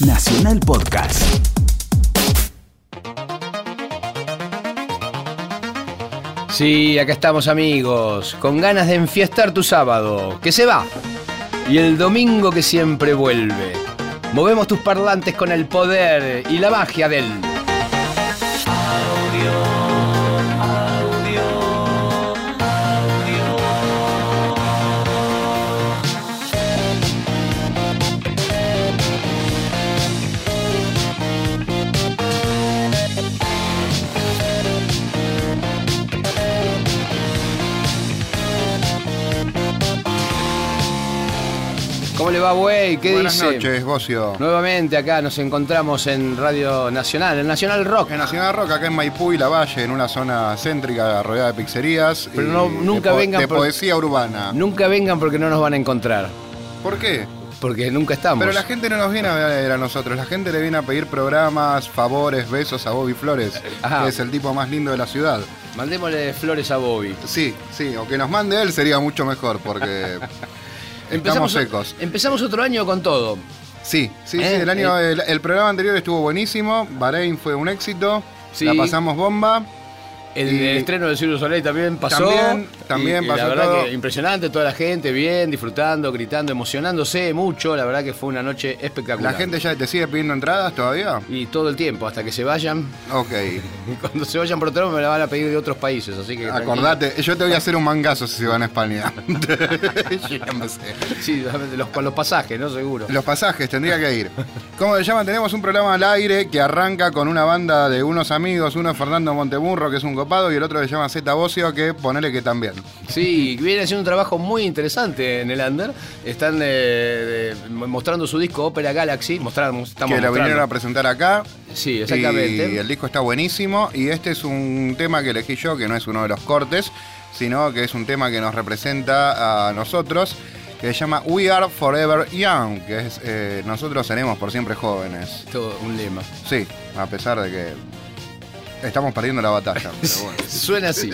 Nacional Podcast. Sí, acá estamos amigos, con ganas de enfiestar tu sábado, que se va, y el domingo que siempre vuelve. Movemos tus parlantes con el poder y la magia del... ¿Cómo le va, güey? ¿Qué Buenas dice? noches, Bocio. Nuevamente acá nos encontramos en Radio Nacional, en Nacional Rock. En Nacional Rock, acá en Maipú y La Valle, en una zona céntrica rodeada de pizzerías. Pero no- de nunca vengan De por- poesía urbana. Nunca vengan porque no nos van a encontrar, ¿Por qué? porque nunca estamos. Pero la gente no nos viene a ver a nosotros, la gente le viene a pedir programas, favores, besos a Bobby Flores, Ajá. que es el tipo más lindo de la ciudad. Mandémosle flores a Bobby. Sí, sí, o que nos mande él sería mucho mejor, porque estamos secos. Empezamos otro año con todo. Sí, sí, Eh, sí, el, año, eh. el, el programa anterior estuvo buenísimo, Bahrein fue un éxito, Sí. la pasamos bomba. El Y- estreno de Silvio Soleil también pasó. También, también Y- pasó La verdad todo. que impresionante, toda la gente bien, disfrutando, gritando, emocionándose mucho. La verdad que fue una noche espectacular. ¿La gente ya te sigue pidiendo entradas todavía? Y todo el tiempo, hasta que se vayan. Ok. Cuando se vayan por otro lado me la van a pedir de otros países, así que. Acordate, yo te voy a hacer un mangazo si se van a España. Sí, los- los pasajes, ¿no? Seguro. Los pasajes, tendría que ir. ¿Cómo se llama? Tenemos un programa al aire que arranca con una banda de unos amigos, uno es Fernando Montemurro, que es un copado, y el otro se llama Zeta Bocio, que ponele que también. Sí, viene haciendo un trabajo muy interesante en el Under. Están eh, mostrando su disco Opera Galaxy. Mostramos, estamos que lo vinieron a presentar acá. Sí, exactamente. Y el disco está buenísimo. Y este es un tema que elegí yo, que no es uno de los cortes, sino que es un tema que nos representa a nosotros, que se llama We Are Forever Young, que es eh, Nosotros seremos por siempre jóvenes. Todo un lema. Sí, a pesar de que estamos perdiendo la batalla. Pero bueno. Suena así.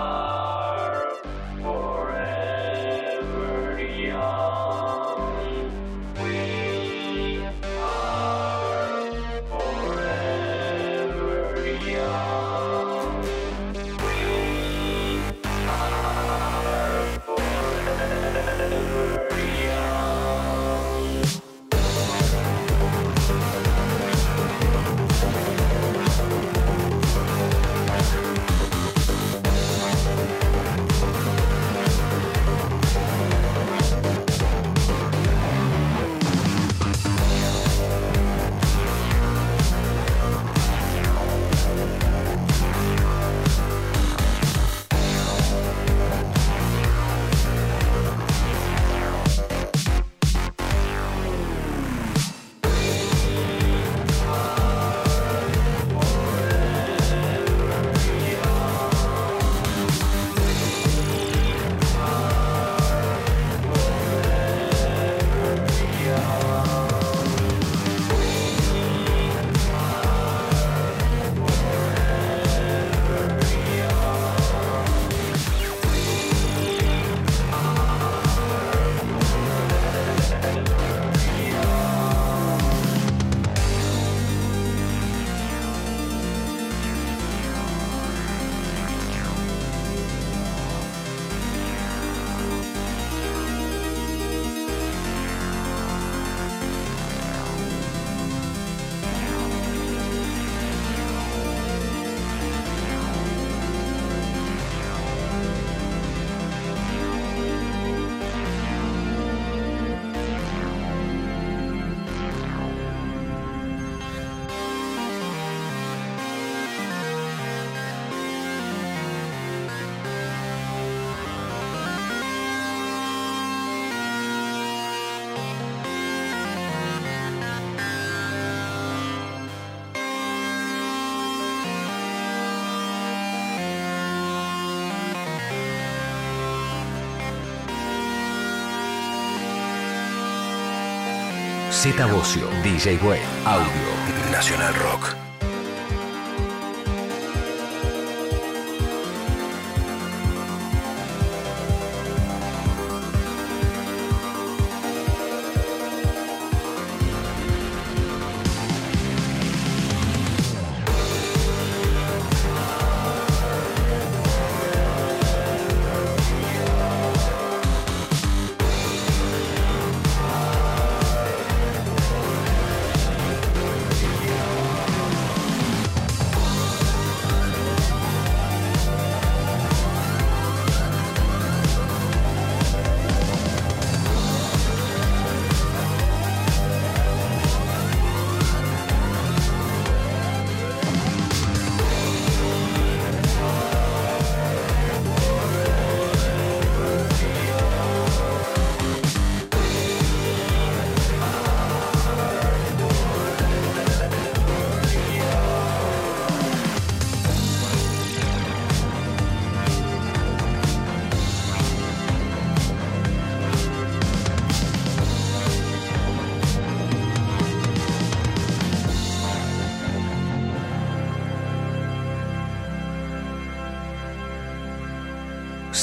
Oh. Z Bocio, DJ Way, Audio, Nacional Rock.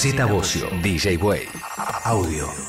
Z Bocio, DJ Way. Audio.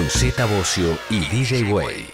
Con Z Bocio y DJ Way.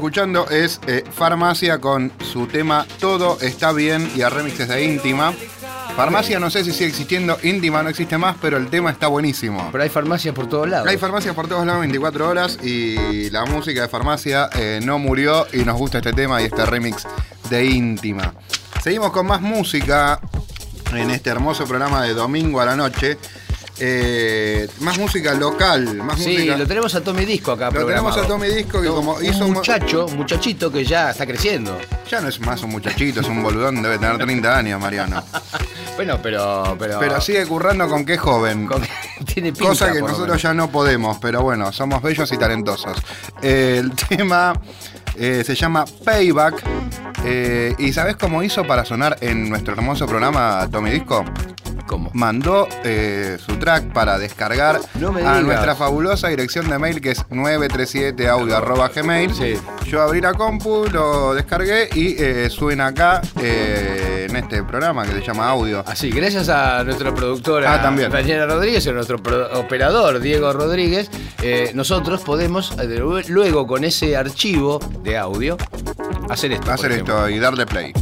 Escuchando es eh, Farmacia con su tema Todo está bien y a remixes de íntima. Farmacia no sé si sigue existiendo, íntima no existe más, pero el tema está buenísimo. Pero hay farmacias por todos lados. Hay farmacias por todos lados 24 horas y la música de farmacia eh, no murió y nos gusta este tema y este remix de íntima. Seguimos con más música en este hermoso programa de domingo a la noche. Eh, más música local, más sí, música. lo tenemos a Tommy Disco acá. Lo tenemos a Tommy Disco que como hizo un muchacho, un muchachito que ya está creciendo. Ya no es más un muchachito, es un boludón, debe tener 30 años, Mariano. bueno, pero, pero. Pero sigue currando con qué joven. Con... Tiene Cosa que nosotros ya no podemos, pero bueno, somos bellos y talentosos. El tema eh, se llama Payback. Eh, ¿Y sabes cómo hizo para sonar en nuestro hermoso programa Tommy Disco? Mandó eh, su track para descargar a nuestra fabulosa dirección de mail que es 937audio.gmail. Sí. Yo abrí la compu, lo descargué y eh, suena acá eh, en este programa que se llama Audio. Así, gracias a nuestra productora ah, también. Daniela Rodríguez a nuestro operador Diego Rodríguez, eh, nosotros podemos luego con ese archivo de audio hacer esto. Hacer esto y darle play.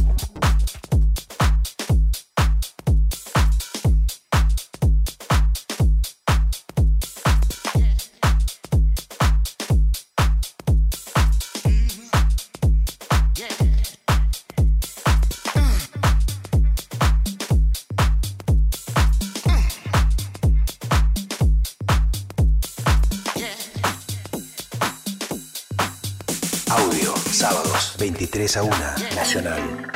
Cabeza Una Nacional.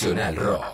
Nacional Rock.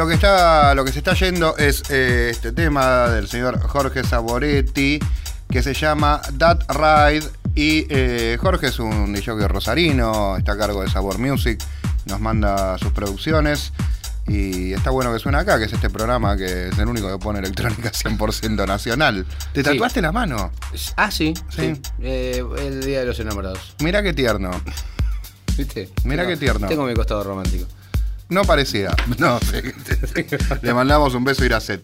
Lo que está, lo que se está yendo es eh, este tema del señor Jorge Saboretti que se llama That Ride y eh, Jorge es un DJ rosarino, está a cargo de Sabor Music, nos manda sus producciones y está bueno que suena acá, que es este programa que es el único que pone electrónica 100% nacional. ¿Te Sí. tatuaste la mano? Ah, sí. Sí. sí. Eh, el Día de los Enamorados. Mira qué tierno. ¿Viste? Mirá Tengo- qué tierno. Tengo mi costado romántico. No parecía. No, sí. Le mandamos un beso a Iraset.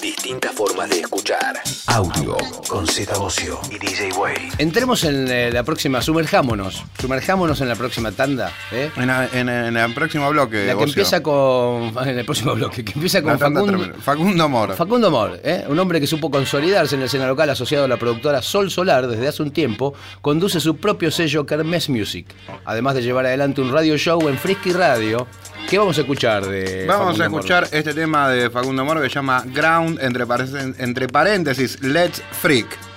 Distintas formas de escuchar. Audio con Z Bocio y DJ Way. Entremos en eh, la próxima, sumerjámonos. Sumerjámonos en la próxima tanda. ¿eh? En, la- en- en el próximo bloque. La que Ocio. empieza con. En el próximo bloque, que empieza con tanda Facundo. tremenda. Facundo Moro. Facundo Mor, ¿eh? un hombre que supo consolidarse en la escena local asociado a la productora Sol Solar desde hace un tiempo, conduce su propio sello Kermés Music, además de llevar adelante un radio show en Frisky Radio. ¿Qué vamos a escuchar de Vamos Facundo a escuchar este tema de Facundo Moro que se llama Ground, entre paréntesis, Let's Freak.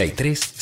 33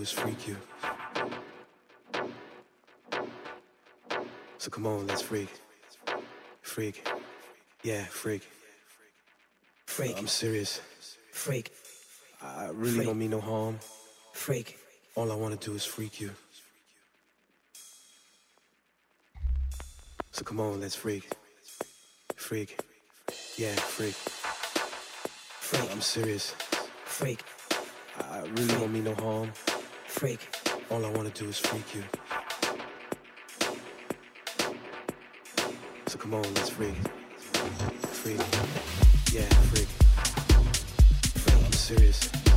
is freak you. So come on, let's freak. Freak. Yeah, freak. Freak. I'm serious. Freak. I really freak. don't mean no harm. Freak. All I want to do is freak you. So come on, let's freak. Freak. Yeah, freak. Freak. I'm serious. Freak. I really don't mean no harm freak. All I wanna do is freak you. So come on, let's freak. Freak. Yeah, freak. Freak, I'm serious.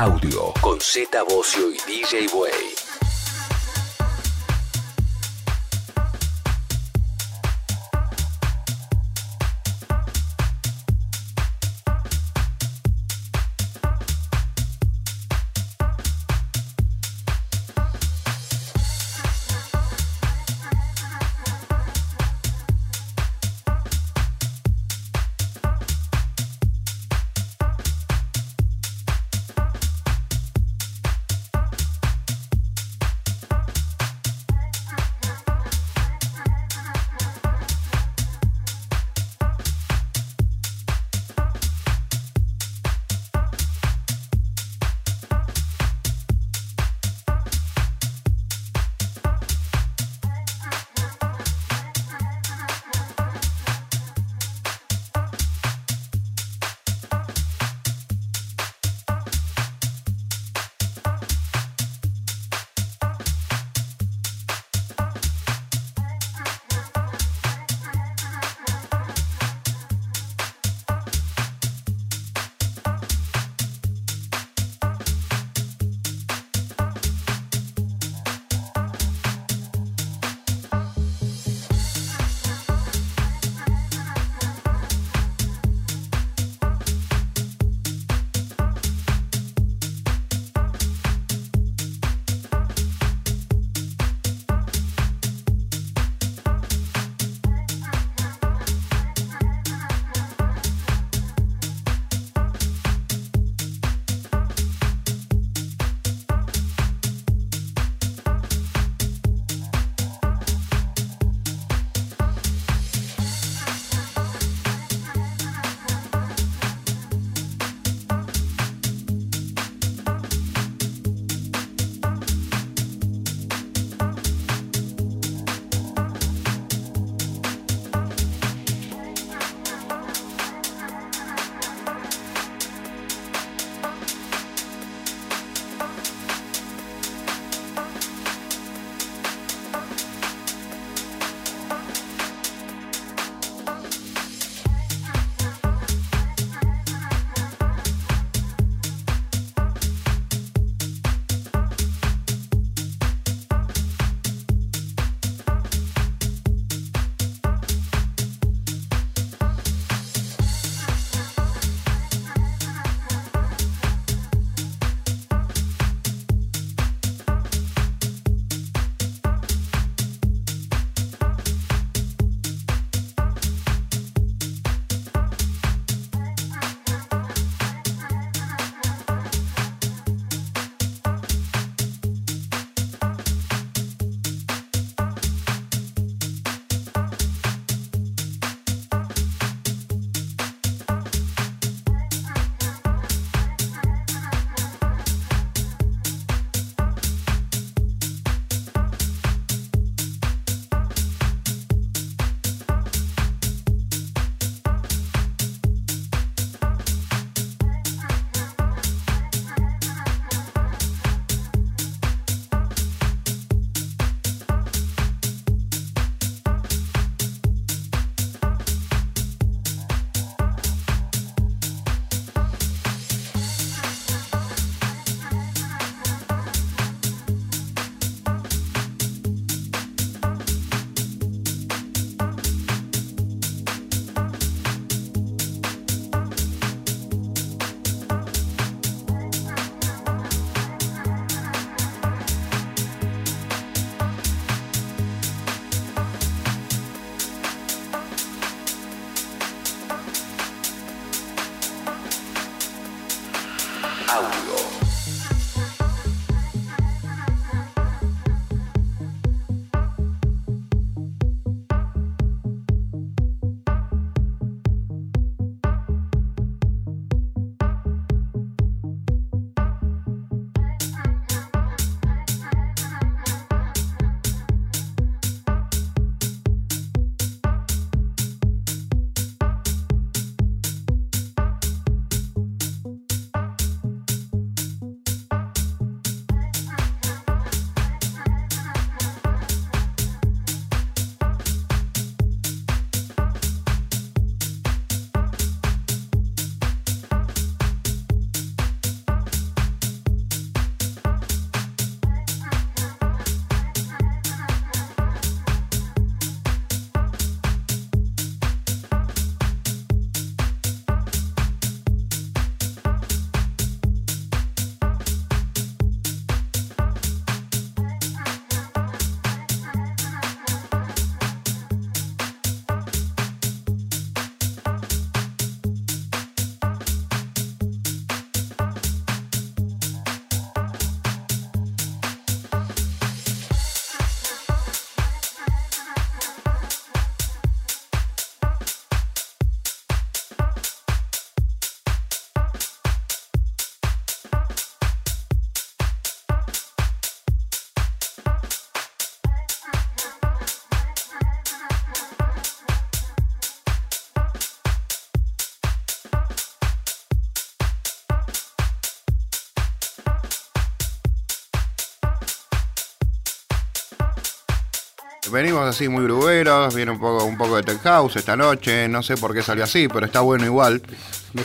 Audio con Z Bocio y DJ Way. Venimos así muy gruberos, viene un poco, un poco de tech house esta noche, no sé por qué salió así, pero está bueno igual.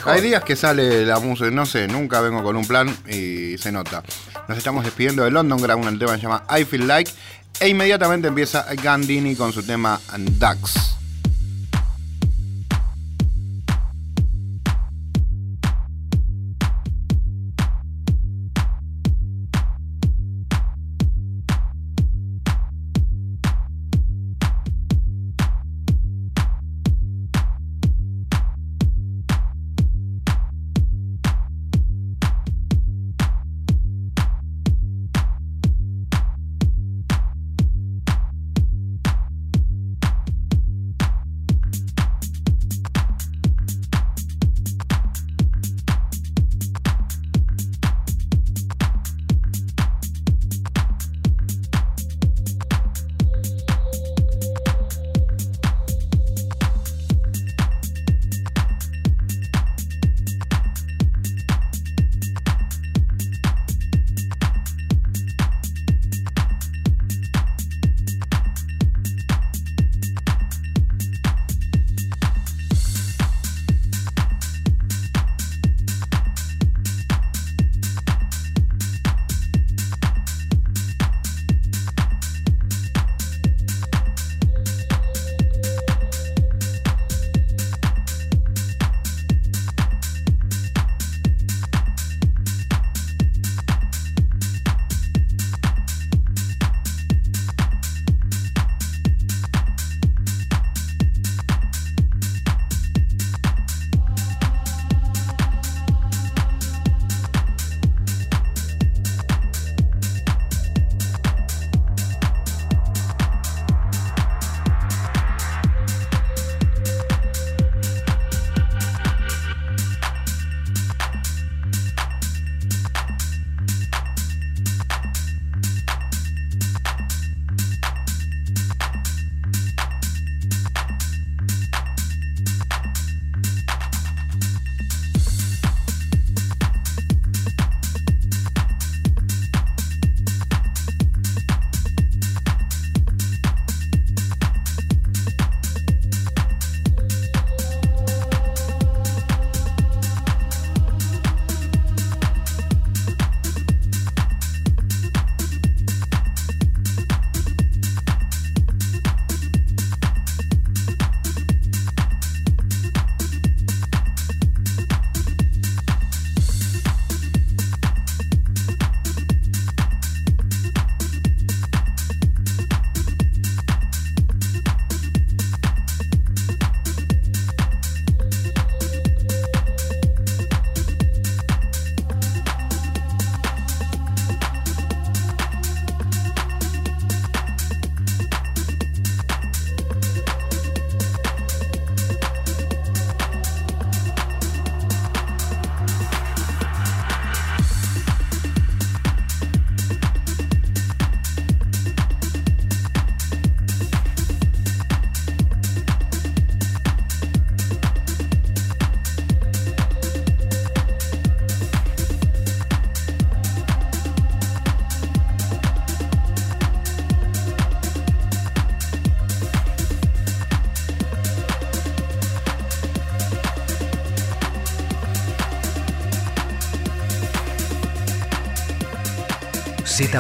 Hay días que sale la música, no sé, nunca vengo con un plan y se nota. Nos estamos despidiendo de London Ground, el tema se llama I Feel Like, e inmediatamente empieza Gandini con su tema Ducks.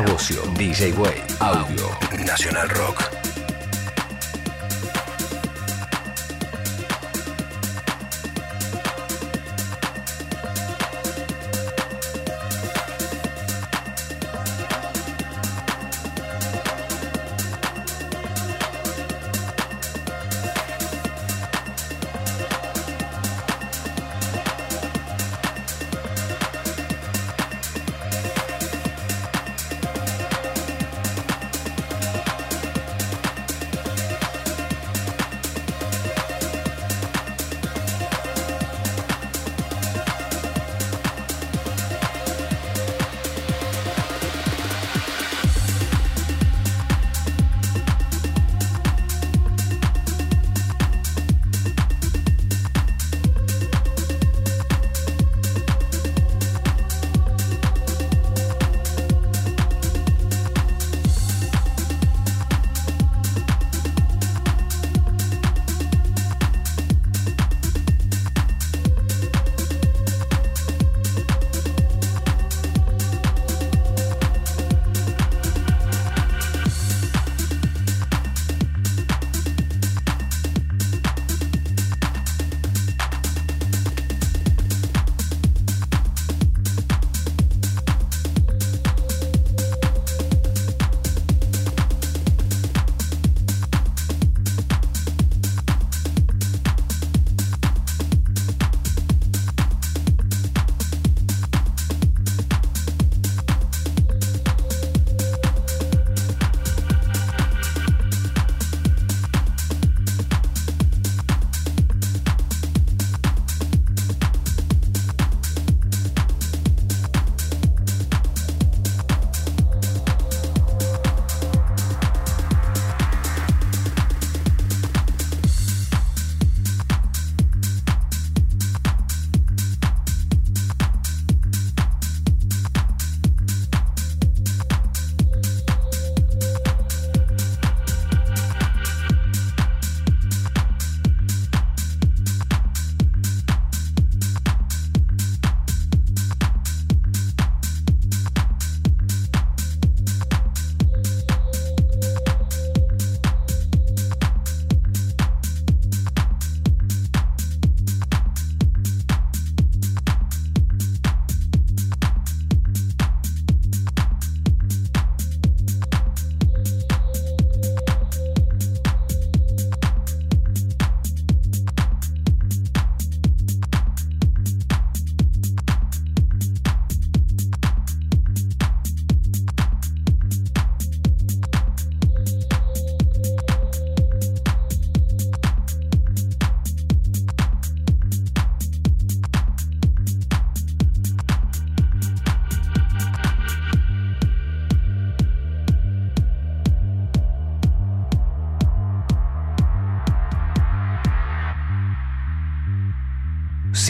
Bocio, DJ Way, Audio, Nacional Rock.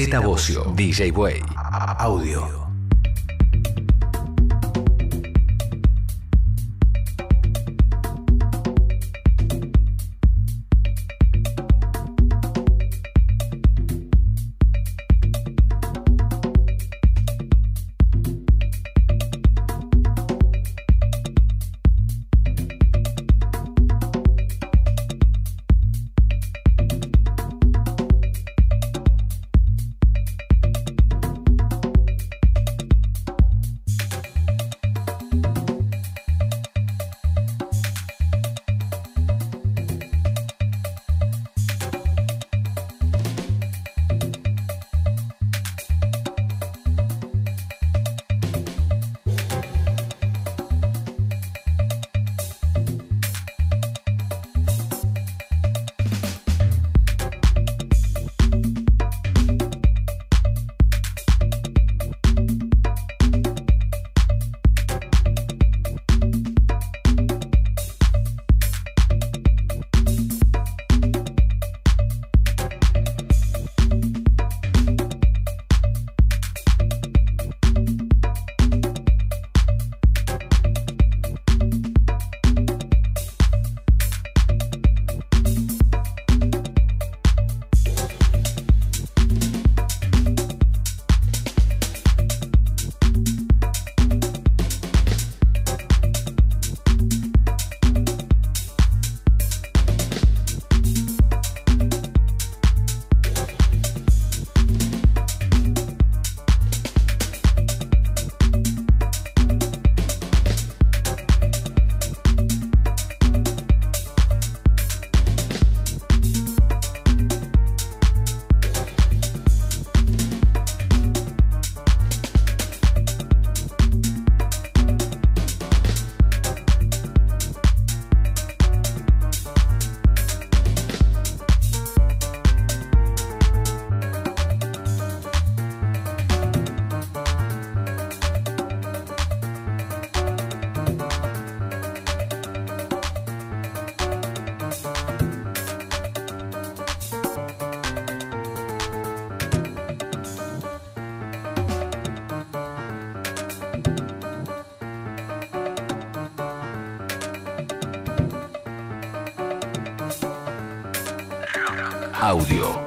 Z Bocio, DJ Way, Audio.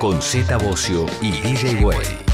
Con Z Bocio y DJ Way.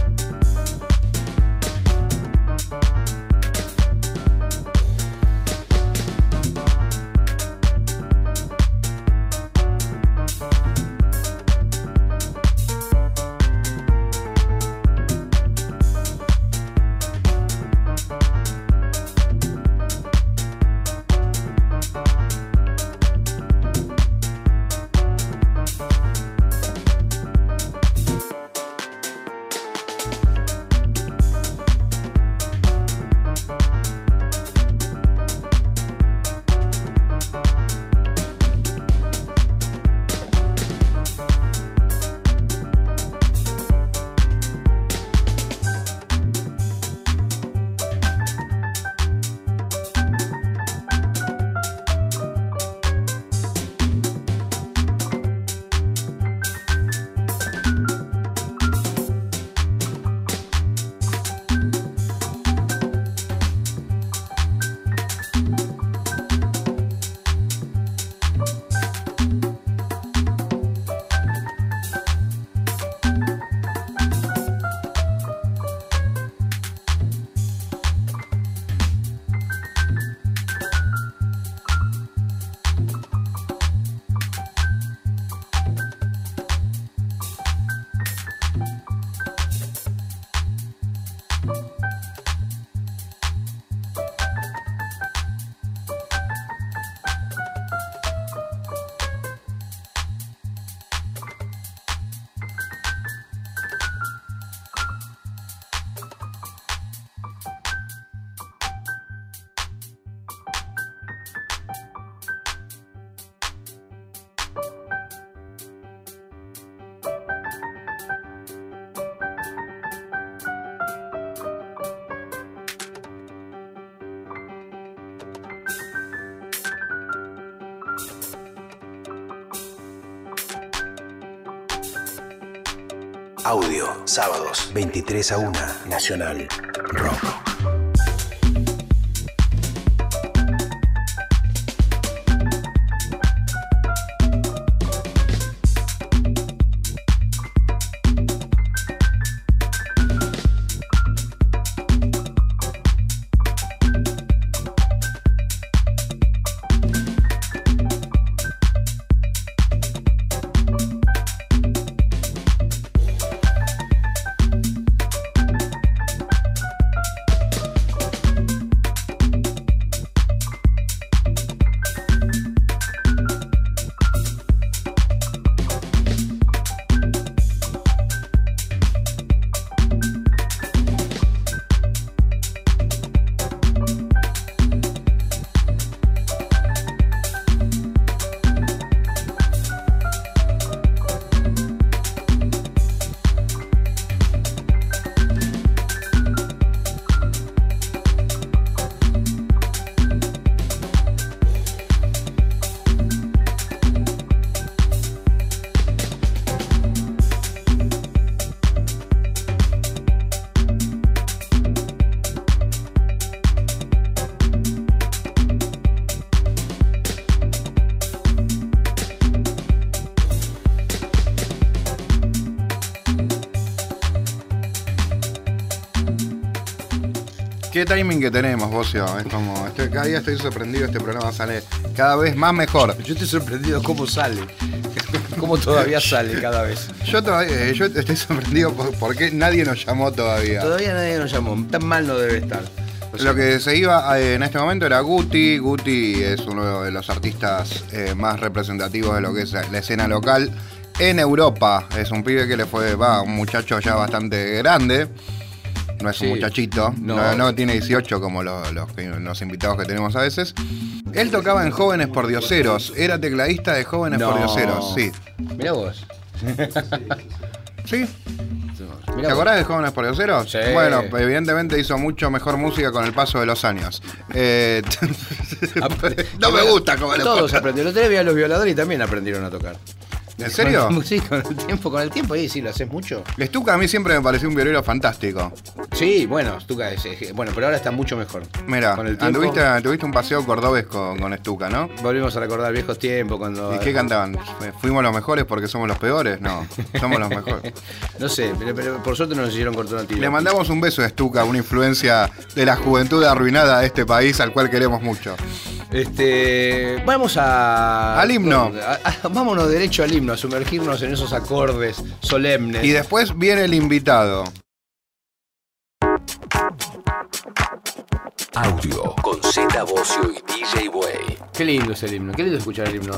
Audio, sábados, 23 a 1, Nacional Rock. Qué timing que tenemos, Bocio. Es como, estoy, cada día estoy sorprendido, este programa sale cada vez más mejor. Yo estoy sorprendido cómo sale. Cómo todavía sale cada vez. Yo todavía, eh, yo estoy sorprendido por, por qué nadie nos llamó todavía. Todavía nadie nos llamó. Tan mal no debe estar. O sea, Lo que se iba eh, en este momento era Guti. Guti es uno de los artistas eh, más representativos de lo que es la escena local en Europa. Es un pibe que le fue, va, un muchacho ya bastante grande. No es Sí. un muchachito, No. no, no tiene 18 como lo- los, los invitados que tenemos a veces. Él tocaba en Jóvenes por Dioseros, era tecladista de Jóvenes por No. Dioseros, sí. Mirá vos. ¿Sí? ¿Te acordás de Jóvenes por Dioseros? Sí. Bueno, evidentemente hizo mucho mejor música con el paso de los años. Eh, no me gusta cómo le Todos aprendieron. Vi a los violadores y también aprendieron a tocar. ¿En serio? Sí, con el tiempo, con el tiempo. Y sí, lo haces mucho. Stuka a mí siempre me pareció un violero fantástico. Sí, bueno, Stuka es, es- bueno, pero ahora está mucho mejor. Mira, Con el tiempo- anduviste, tuviste un paseo cordobés con, con Estuca, ¿no? Volvimos a recordar viejos tiempos cuando. ¿Y qué cantaban? ¿Fuimos los mejores porque somos los peores? No, somos los mejores. No sé, pero, pero por suerte no nos hicieron cortar una tibia. Le mandamos un beso a Estuca, una influencia de la juventud arruinada de este país al cual queremos mucho. Este. Vamos a. Al himno. a- a- vámonos derecho al himno, a sumergirnos en esos acordes solemnes. Y después viene el invitado. Audio con Z Bocio y DJ Way. Qué lindo es el himno, qué lindo escuchar el himno.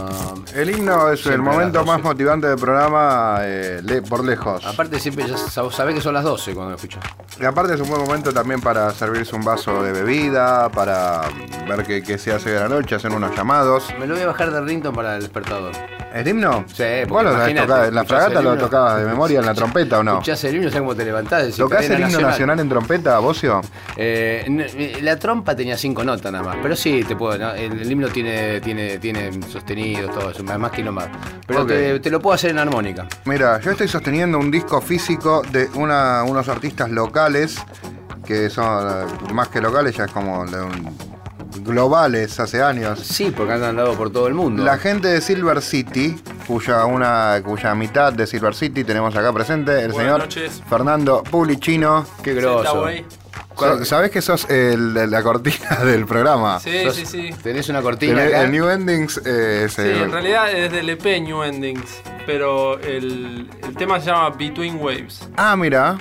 El himno es el Siempre momento más 12. motivante del programa eh, le- por lejos. Aparte, siempre ya sab- sabés que son las 12 cuando lo escuchas. Y aparte es un buen momento también para servirse un vaso de bebida, para ver qué, qué se hace de la noche, hacer unos llamados. Me lo voy a bajar de rington para el despertador. ¿El himno? Sí, porque ¿Vos lo tocar? ¿En la fragata lo tocabas de memoria en la trompeta o no? Escuchás el himno, ¿sabes cómo te levantás? ¿Tocás el himno nacional en trompeta, Bocio? Eh, eh, la trompa tenía cinco notas nada más, pero sí, te puedo, ¿no? el, el himno tiene, tiene, tiene sostenidos, todo eso, más que no más. Pero te, te lo puedo hacer en armónica. Mira, yo estoy sosteniendo un disco físico de una- unos artistas locales que son eh, más que locales, ya es como de un- globales hace años. Sí, porque han andado por todo el mundo. La gente de Silver City, cuya una cuya mitad de Silver City tenemos acá presente, el Buenas señor noches. Fernando Pulicino. Qué grosso. ¿Sabés que sos el la cortina del programa? Sí, Sos- sí, sí. Tenés una cortina El, acá. el New Endings eh, es Sí, el- en realidad es del EP New Endings, pero el, el tema se llama Between Waves. Ah, mira.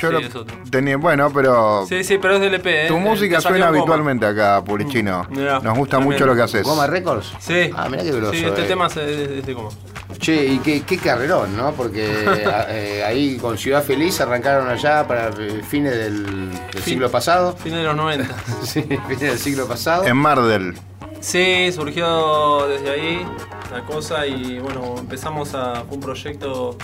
Yo Sí, lo es otro. tenía. Bueno, pero. Sí, sí, pero es del EP. ¿eh? Tu El música suena Goma. habitualmente acá, Pulichino. Mm, mirá, Nos gusta tremendo. mucho lo que haces. ¿Goma Records? Sí. Ah, mirá qué grosso. Sí, este eh. tema es de, es de Goma. Che, y qué, qué carrerón, ¿no? Porque eh, ahí con Ciudad Feliz arrancaron allá para eh, fines del, del Fin- siglo pasado. Fin de los 90. Sí, fines del siglo pasado. En Mardel. Sí, surgió desde ahí la cosa y bueno, empezamos a. Fue un proyecto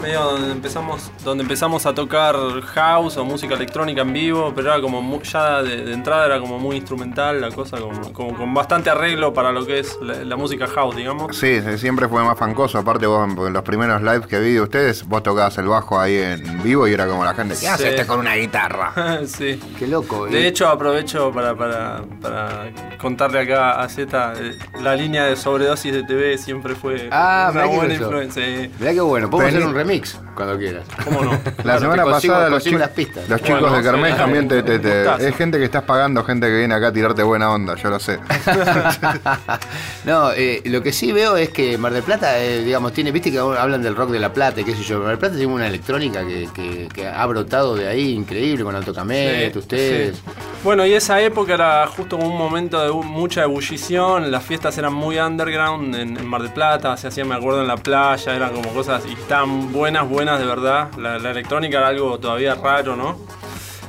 medio donde empezamos, donde empezamos a tocar house o música electrónica en vivo, pero era como ya de, de entrada era como muy instrumental la cosa, como, como con bastante arreglo para lo que es la, la música house, digamos. Sí, sí, siempre fue más fancoso. Aparte, vos en los primeros lives que vi de ustedes, vos tocabas el bajo ahí en vivo y era como la gente, ¿qué hace Sí. este con una guitarra? sí. Qué loco. De eh. hecho, aprovecho para, para, para contarle acá a Z, eh, la línea de sobredosis de TV siempre fue Ah, una buena influencia. sí. Mirá qué bueno. Podemos Vení. hacer un remix cuando quieras. ¿Cómo no? La semana consigo- pasada los, chi- las pistas. los chicos Bueno, de sí, también te, te- te- gustazo. Es gente que estás pagando, gente que viene acá a tirarte buena onda, yo lo sé. no, eh, lo que sí veo es que Mar del Plata, eh, digamos, tiene, viste que hablan del rock de La Plata y qué sé yo. Mar del Plata tiene una electrónica que, que- que ha brotado de ahí, increíble, con Alto Camet, Sí, ustedes. sí. Bueno, y esa época era justo como un momento de mucha ebullición, las fiestas eran muy underground en, en Mar del Plata, se hacían, me acuerdo, en la playa, eran como cosas, y estaban buenas, buenas de verdad. La, la electrónica era algo todavía raro, ¿no?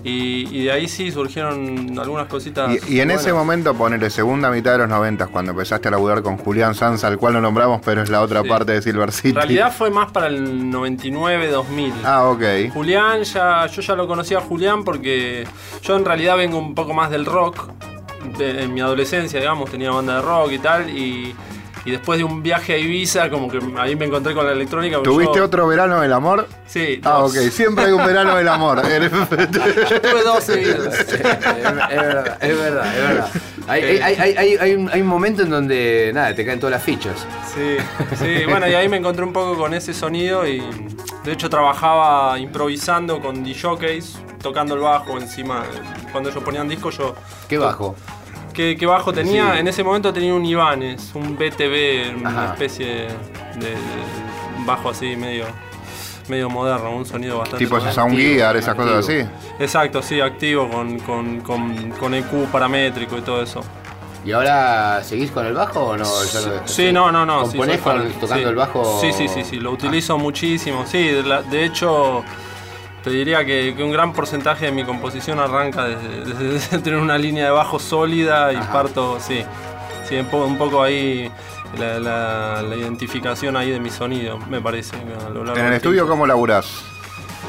Y, y de ahí sí surgieron algunas cositas. Y, y en ese momento, ponele segunda mitad de los noventas, cuando empezaste a laburar con Julián Sanz, al cual no nombramos, pero es la otra Sí. parte de Silver City. En realidad fue más para el 99-2000. Ah, ok. Julián, ya, yo ya lo conocía a Julián porque yo en realidad vengo un poco más del rock. De- en mi adolescencia, digamos, tenía banda de rock y tal. Y, y después de un viaje a Ibiza, como que ahí me encontré con la electrónica. ¿Tuviste yo- otro verano del amor? Sí, Ah, dos. ok. Siempre hay un verano del amor. Yo tuve dos seguidos. es verdad, es verdad, es verdad. Hay, hay, hay, hay- hay un, hay un momento en donde, nada, te caen todas las fichas. Sí, sí, bueno, y ahí me encontré un poco con ese sonido y de hecho trabajaba improvisando con DJs, tocando el bajo encima. Cuando ellos ponían discos yo Qué bajo. ¿Qué, qué bajo tenía? Sí. En ese momento tenía un Ibanez, un BTV, una Ajá. especie de, de bajo así medio, medio moderno, un sonido bastante tipo ese Sound Gear, esas cosas así. Exacto, sí, activo con, con, con, con EQ paramétrico y todo eso. ¿Y ahora seguís con el bajo o no? Lo dejaste? Sí, no, no, no. sí, ¿Componés con- tocando Sí. el bajo? Sí, sí, sí, sí, lo utilizo muchísimo. Sí, de, la- de hecho, te diría que, que un gran porcentaje de mi composición arranca desde, desde tener una línea de bajo sólida y Ajá. parto, sí. Sí, un poco, un poco ahí la, la- la identificación ahí de mi sonido, me parece. a lo largo En el estudio, tiempo. ¿cómo laburás?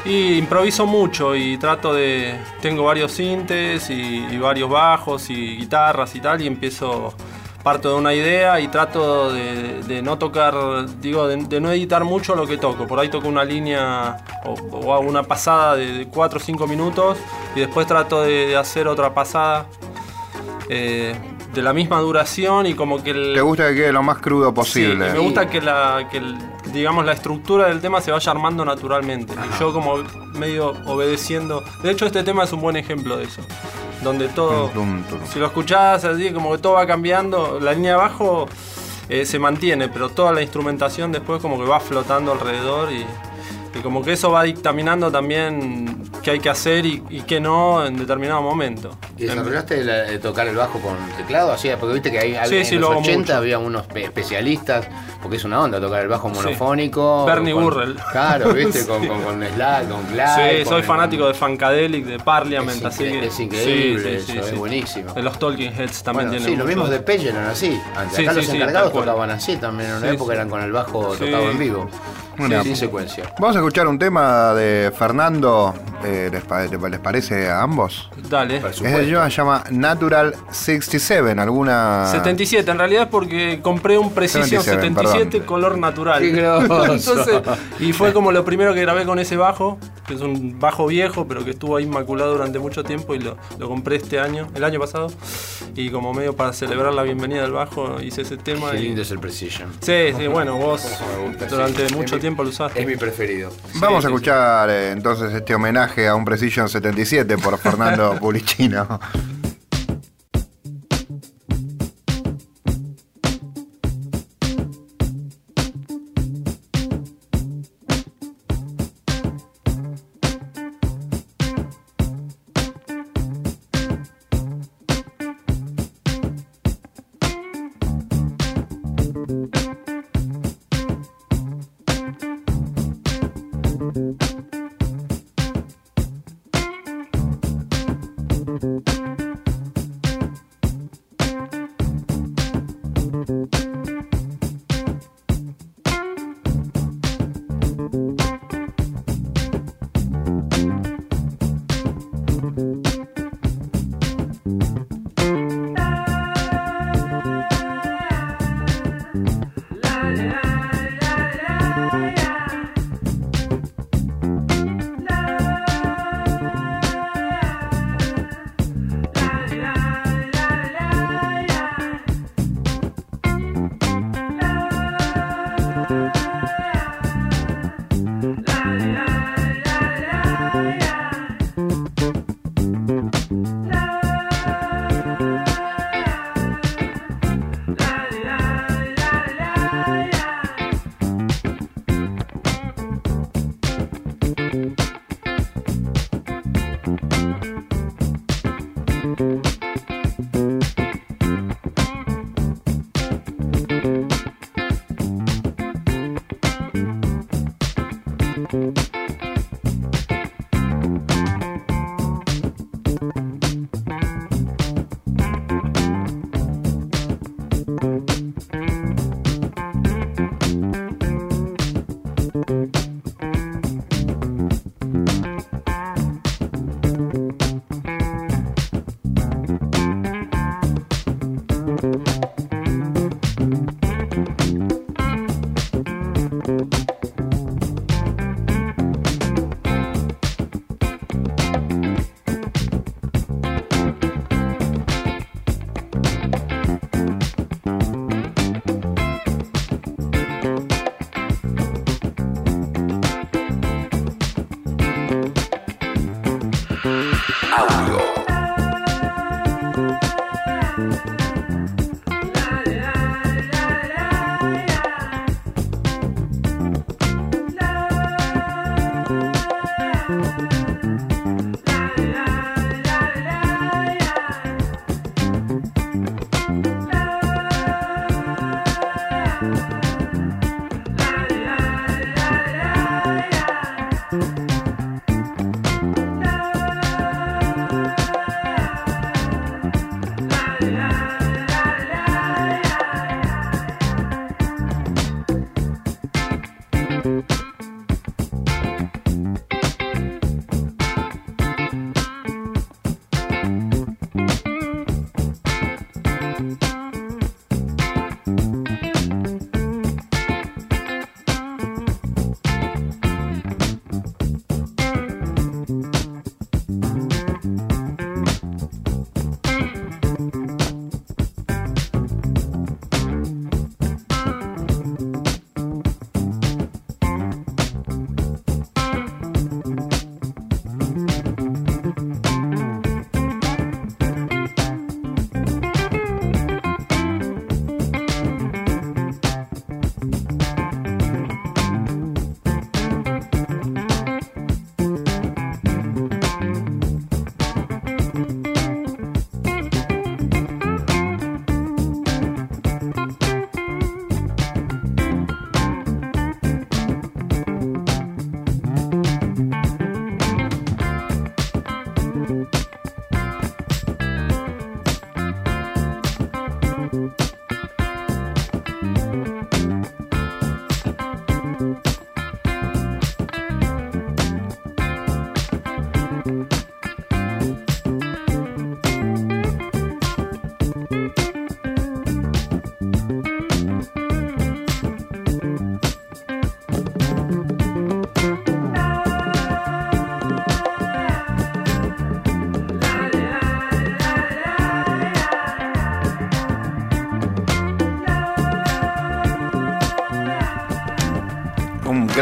Y improviso mucho y trato de. Tengo varios sintes y, y varios bajos y guitarras y tal, y empiezo parto de una idea y trato de, de no tocar, digo, de, de no editar mucho lo que toco. Por ahí toco una línea o, o hago una pasada de 4 o 5 minutos y después trato de, de hacer otra pasada eh, de la misma duración y como que el, Te gusta que quede lo más crudo posible. me gusta que la, que el- digamos la estructura del tema se vaya armando naturalmente. Y yo como medio obedeciendo. De hecho este tema es un buen ejemplo de eso. Donde todo. Tum, tum, tum. Si lo escuchás así, como que todo va cambiando, la línea de abajo eh, se mantiene, pero toda la instrumentación después como que va flotando alrededor y, y como que eso va dictaminando también qué hay que hacer y, y qué no en determinado momento. ¿Y desarrollaste la- de tocar el bajo con teclado? Así, porque viste que hay, Sí, en sí, los lo hago 80 mucho. había unos pe- especialistas, porque es una onda tocar el bajo Sí. monofónico. Bernie con- Burrell. Claro, viste, con, Sí. con, con Slack, con Glide. Sí, con soy el- fanático de Funkadelic, de Parliament, Es así que. es increíble Sí, sí, eso, sí, es sí. buenísimo. De los Talking Heads también Bueno, tienen. sí, lo mismo de Page eran así. Antes, Sí, acá sí, los encargados tocaban así también. En una Sí, época sí. eran con el bajo Sí. tocado en vivo. Bueno, sin secuencia. Vamos a escuchar un tema de Fernando. eh, ¿les, pa- les parece a ambos? Dale. Es el tema se llama Natural 67. ¿Alguna.? 77, en realidad es porque compré un Precision 77, 77 perdón. color natural. Qué groso. Entonces, y fue como lo primero que grabé con ese bajo, que es un bajo viejo, pero que estuvo ahí inmaculado durante mucho tiempo y lo, lo compré este año, el año pasado. Y como medio para celebrar la bienvenida del bajo, hice ese tema. Qué y- lindo es el Precision. Sí, sí, bueno, vos gusta, durante sí. mucho mi- tiempo lo usaste. Es mi preferido. Vamos Sí, a sí, escuchar eh, entonces este homenaje a un Precision 77 por Fernando Pulicino.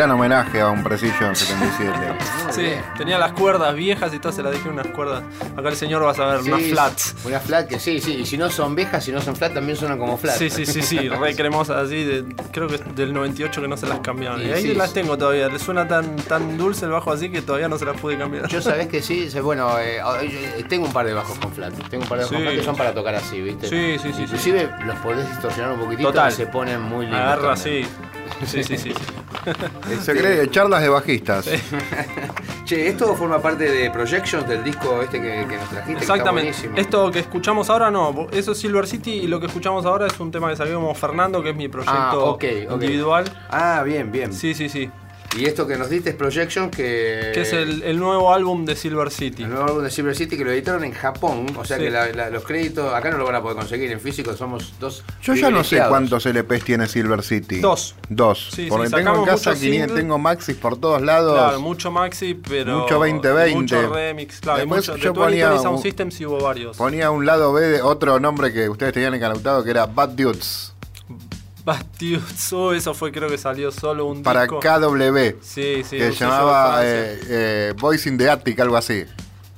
Gran homenaje a un Precision 77. Sí, tenía las cuerdas viejas y todas se las dejé unas cuerdas. Acá el señor va a saber, unas flats. Una flat que sí, sí. Y si no son viejas, si no son flat, también suenan como flat. Sí, sí, sí, sí, re cremosas así, de- creo que es del 98 que no se las cambiaron. Sí, y ahí sí, las tengo todavía, le suena tan, tan dulce el bajo así que todavía no se las pude cambiar. Yo sabés que sí, bueno, eh, yo tengo un par de bajos con flat. Tengo un par de bajos Sí. con flat que son para tocar así, ¿viste? Sí, sí, sí, Inclusive los podés distorsionar un poquitito Total. y se ponen muy lindos. Agarra así. Sí, sí, sí. sí. Se cree de charlas de bajistas. Che, esto forma parte de Projections del disco este que, que nos trajiste. que está Exactamente. buenísimo. Esto que escuchamos ahora no, eso es Silver City y lo que escuchamos ahora es un tema que salió como Fernando, que es mi proyecto Ah, ok, ok. individual. Ah, bien, bien. Sí, sí, sí. Y esto que nos diste es Projections, que. Que es el, el nuevo álbum de Silver City. El nuevo álbum de Silver City que lo editaron en Japón, o sea Sí. que la- la- los créditos acá no lo van a poder conseguir en físico, somos dos. Yo ya no sé cuántos LPs tiene Silver City. Dos. Dos. Sí, sí, Porque tengo en casa muchos 500, singles. tengo Maxis por todos lados. Claro, mucho Maxi, pero. Mucho 2020. Mucho remix, claro. y Después mucho, yo de 20 ponía un- System sí hubo varios. Ponía un lado B de otro nombre que ustedes tenían encanutado que era Bad Dudes. Bastius, oh, eso fue, creo que salió solo un Para disco. KW. Sí, sí. que se llamaba eh, eh, Boys in the Attic, algo así.